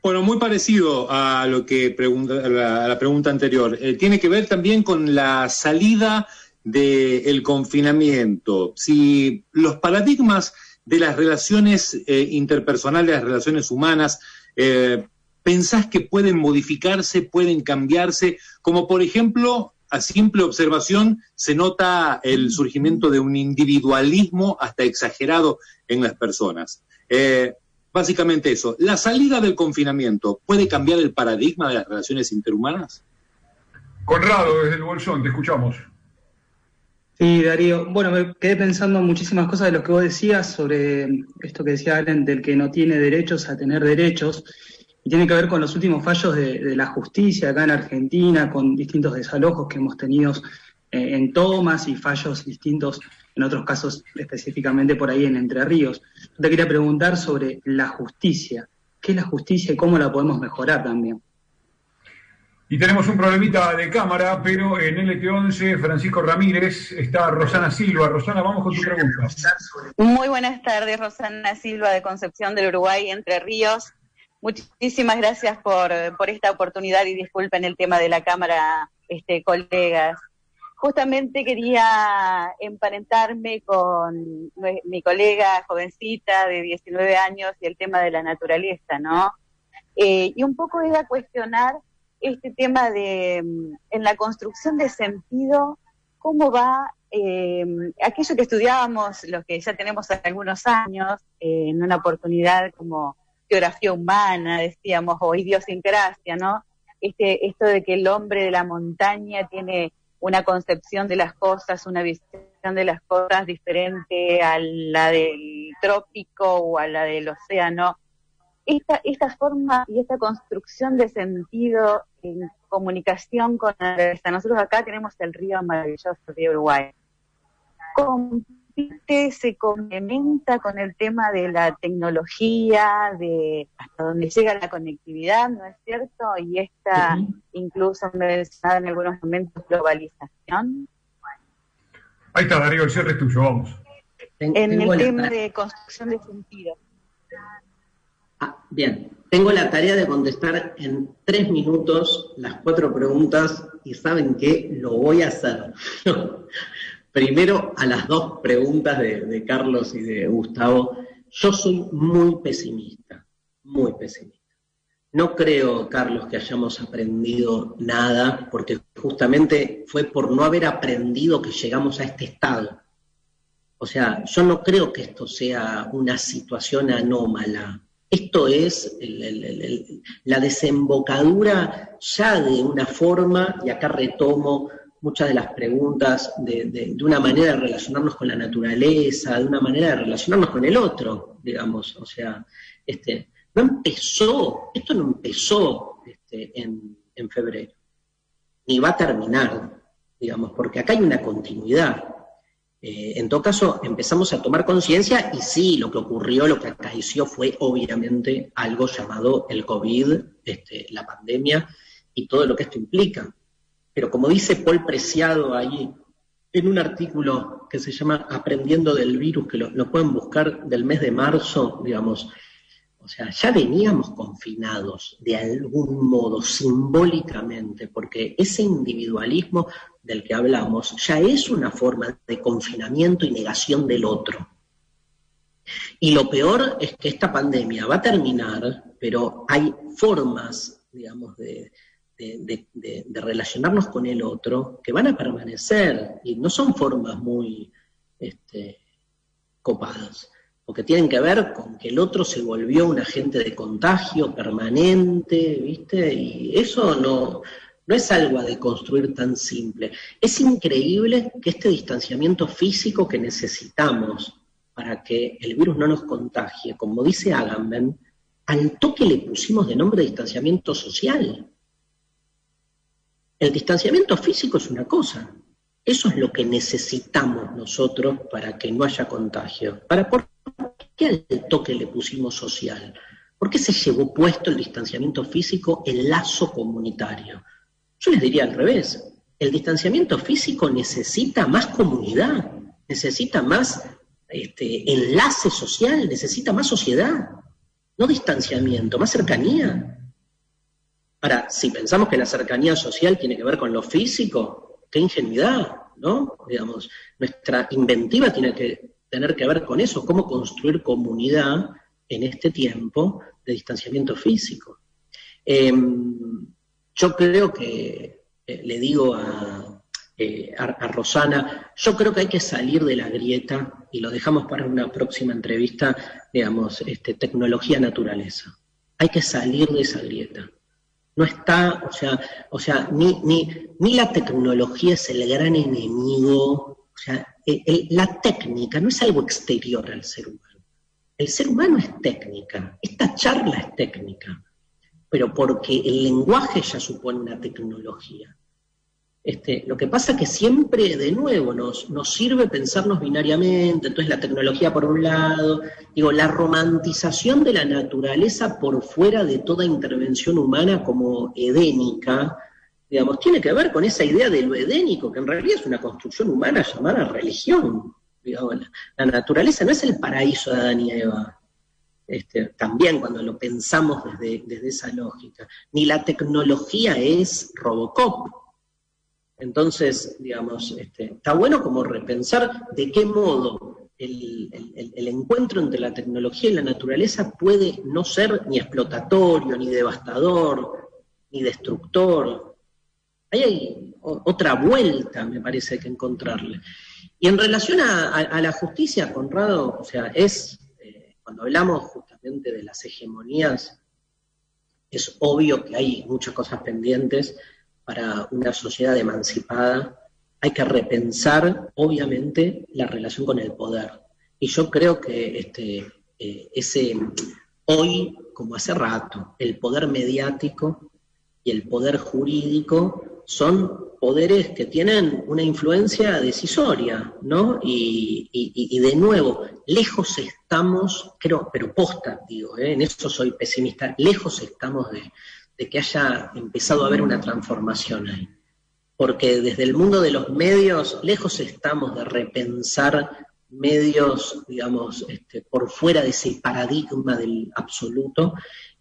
Bueno, muy parecido a lo que pregunta, a la, pregunta anterior. Eh, tiene que ver también con la salida del confinamiento. Si los paradigmas de las relaciones eh, interpersonales, las relaciones humanas, eh, pensás que pueden modificarse, pueden cambiarse, como por ejemplo, a simple observación se nota el surgimiento de un individualismo hasta exagerado en las personas. Básicamente eso. ¿La salida del confinamiento puede cambiar el paradigma de las relaciones interhumanas? Conrado, desde el Bolsón, te escuchamos. Sí, Darío. Bueno, me quedé pensando muchísimas cosas de lo que vos decías sobre esto que decía Allen, del que no tiene derechos a tener derechos, y tiene que ver con los últimos fallos de, la justicia acá en Argentina, con distintos desalojos que hemos tenido eh, en tomas y fallos distintos en otros casos específicamente por ahí en Entre Ríos. Te quería preguntar sobre la justicia. ¿Qué es la justicia y cómo la podemos mejorar también? Y tenemos un problemita de cámara, pero en LT11, Francisco Ramírez, está Rosana Silva. Rosana, vamos con tu pregunta. Muy buenas tardes, Rosana Silva de Concepción del Uruguay, Entre Ríos. Muchísimas gracias por, por esta oportunidad y disculpen el tema de la cámara, este, colegas justamente quería emparentarme con mi colega jovencita de 19 años y el tema de la naturaleza, ¿no? Eh, y un poco iba cuestionar este tema de, en la construcción de sentido, cómo va eh, aquello que estudiábamos, los que ya tenemos algunos años, eh, en una oportunidad como geografía humana, decíamos, o idiosincrasia, ¿no? Este, esto de que el hombre de la montaña tiene una concepción de las cosas, una visión de las cosas diferente a la del trópico o a la del océano. Esta, esta forma y esta construcción de sentido en comunicación con la Nosotros acá tenemos el río maravilloso de Uruguay se complementa con el tema de la tecnología, de hasta donde llega la conectividad, ¿no es cierto? Y esta, incluso mencionada en algunos momentos, globalización. Ahí está, Darío, el cierre es tuyo, vamos. En el tema de construcción de sentido. Ah, bien, tengo la tarea de contestar en tres minutos las cuatro preguntas y saben que lo voy a hacer. Primero, a las dos preguntas de, Carlos y de Gustavo, yo soy muy pesimista, muy pesimista. No creo, Carlos, que hayamos aprendido nada, porque justamente fue por no haber aprendido que llegamos a este estado. O sea, yo no creo que esto sea una situación anómala. Esto es la desembocadura ya de una forma, y acá retomo muchas de las preguntas de, una manera de relacionarnos con la naturaleza, de una manera de relacionarnos con el otro, digamos. O sea, este, no empezó, esto no empezó este, en, en febrero, ni va a terminar, digamos, porque acá hay una continuidad. Eh, en todo caso, empezamos a tomar conciencia y sí, lo que ocurrió, lo que acaeció fue obviamente algo llamado el COVID, este, la pandemia y todo lo que esto implica. Pero como dice Paul Preciado ahí, en un artículo que se llama Aprendiendo del virus, que lo pueden buscar del mes de marzo, digamos, o sea, ya veníamos confinados de algún modo, simbólicamente, porque ese individualismo del que hablamos ya es una forma de confinamiento y negación del otro. Y lo peor es que esta pandemia va a terminar, pero hay formas, digamos, de, relacionarnos con el otro que van a permanecer y no son formas muy este, copadas porque tienen que ver con que el otro se volvió un agente de contagio permanente, ¿viste? Y eso no, no es algo a deconstruir tan simple. Es increíble que este distanciamiento físico que necesitamos para que el virus no nos contagie, como dice Agamben, al toque le pusimos de nombre distanciamiento social. El distanciamiento físico es una cosa, eso es lo que necesitamos nosotros para que no haya contagio. Para por qué al toque le pusimos social? ¿Por qué se llevó puesto el distanciamiento físico, el lazo comunitario? Yo les diría al revés. El distanciamiento físico necesita más comunidad, necesita más este, enlace social, necesita más sociedad, no distanciamiento, más cercanía. Ahora, si pensamos que la cercanía social tiene que ver con lo físico, qué ingenuidad, ¿no? Digamos, nuestra inventiva tiene que tener que ver con eso, cómo construir comunidad en este tiempo de distanciamiento físico. Em, yo creo que, eh, le digo eh, a, a, Rosana, yo creo que hay que salir de la grieta, y lo dejamos para una próxima entrevista, digamos, este, tecnología-naturaleza. Hay que salir de esa grieta. No está, o sea, o sea ni, ni, ni la tecnología es el gran enemigo, o sea, la técnica no es algo exterior al ser humano. El ser humano es técnica, esta charla es técnica, pero porque el lenguaje ya supone una tecnología. Este, lo que pasa es que siempre, de nuevo, nos, nos sirve pensarnos binariamente, entonces la tecnología por un lado, digo, la romantización de la naturaleza por fuera de toda intervención humana como edénica, digamos, tiene que ver con esa idea de lo edénico, que en realidad es una construcción humana llamada religión. la, naturaleza no es el paraíso de Adán y Eva, este, también cuando lo pensamos desde, desde esa lógica, ni la tecnología es Robocop, entonces, digamos, este, está bueno como repensar de qué modo el, encuentro entre la tecnología y la naturaleza puede no ser ni explotatorio, ni devastador, ni destructor. Ahí hay otra vuelta, me parece, que encontrarle. Y en relación a, la justicia, Conrado, o sea, es, eh, cuando hablamos justamente de las hegemonías, es obvio que hay muchas cosas pendientes, para una sociedad emancipada, hay que repensar, obviamente, la relación con el poder. Y yo creo que este, eh, ese hoy, como hace rato, el poder mediático y el poder jurídico son poderes que tienen una influencia decisoria, ¿no? Y, y, de nuevo, lejos estamos, creo, pero posta, digo, ¿eh? en eso soy pesimista, lejos estamos de, de que haya empezado a haber una transformación ahí. Porque desde el mundo de los medios, lejos estamos de repensar medios, digamos, este, por fuera de ese paradigma del absoluto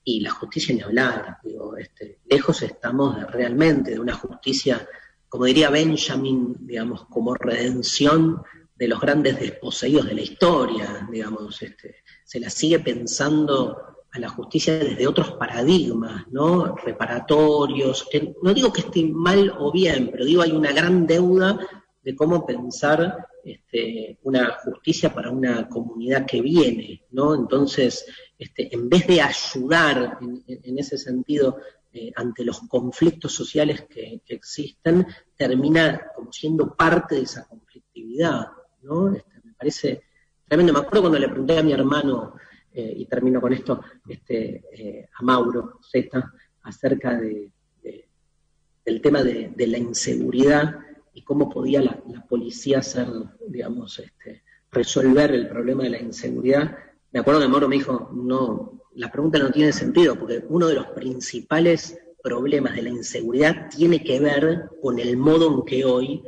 y la justicia ni hablar. Este, lejos estamos realmente de una justicia, como diría Benjamin, digamos, como redención de los grandes desposeídos de la historia, digamos, este, se la sigue pensando a la justicia desde otros paradigmas, ¿no? Reparatorios. no digo que esté mal o bien, pero digo hay una gran deuda de cómo pensar este, una justicia para una comunidad que viene, ¿no? Entonces, este, en vez de ayudar en, ese sentido eh, ante los conflictos sociales que, existen, termina como siendo parte de esa conflictividad, ¿no? Este, me parece tremendo. Me acuerdo cuando le pregunté a mi hermano, eh, y termino con esto, este, eh, a Mauro Z, acerca de, del tema de, la inseguridad y cómo podía la, policía hacer, digamos, este, resolver el problema de la inseguridad. Me acuerdo que Mauro me dijo, no, la pregunta no tiene sentido, porque uno de los principales problemas de la inseguridad tiene que ver con el modo en que hoy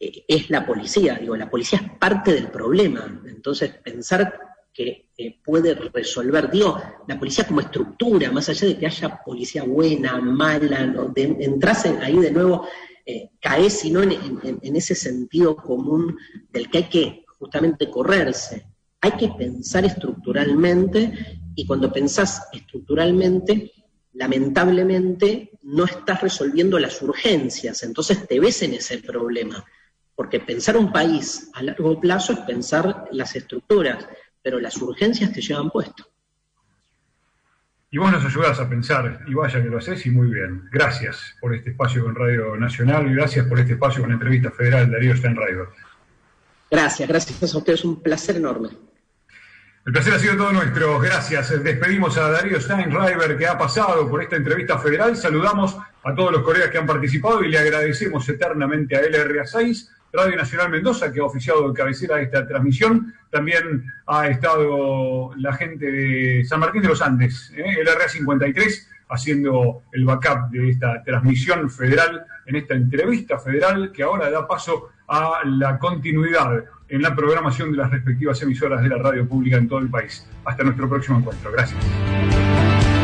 eh, es la policía. Digo, la policía es parte del problema. Entonces, pensar que eh, puede resolver, digo, la policía como estructura, más allá de que haya policía buena, mala, ¿no? de, ahí de nuevo, eh, cae sino en, en, ese sentido común del que hay que justamente correrse. Hay que pensar estructuralmente y cuando pensás estructuralmente, lamentablemente no estás resolviendo las urgencias, entonces te ves en ese problema. Porque pensar un país a largo plazo es pensar las estructuras pero las urgencias te llevan puesto. Y vos nos ayudás a pensar, y vaya que lo haces, y muy bien. Gracias por este espacio con Radio Nacional, y gracias por este espacio con la entrevista federal Darío Steinreiber. Gracias, gracias a ustedes, un placer enorme. El placer ha sido todo nuestro, gracias. Despedimos a Darío Steinreiber que ha pasado por esta entrevista federal. Saludamos a todos los colegas que han participado y le agradecemos eternamente a LRA6 Radio Nacional Mendoza, que ha oficiado de cabecera esta transmisión. También ha estado la gente de San Martín de los Andes, ¿eh? el RA53, haciendo el backup de esta transmisión federal, en esta entrevista federal, que ahora da paso a la continuidad en la programación de las respectivas emisoras de la radio pública en todo el país. Hasta nuestro próximo encuentro. Gracias.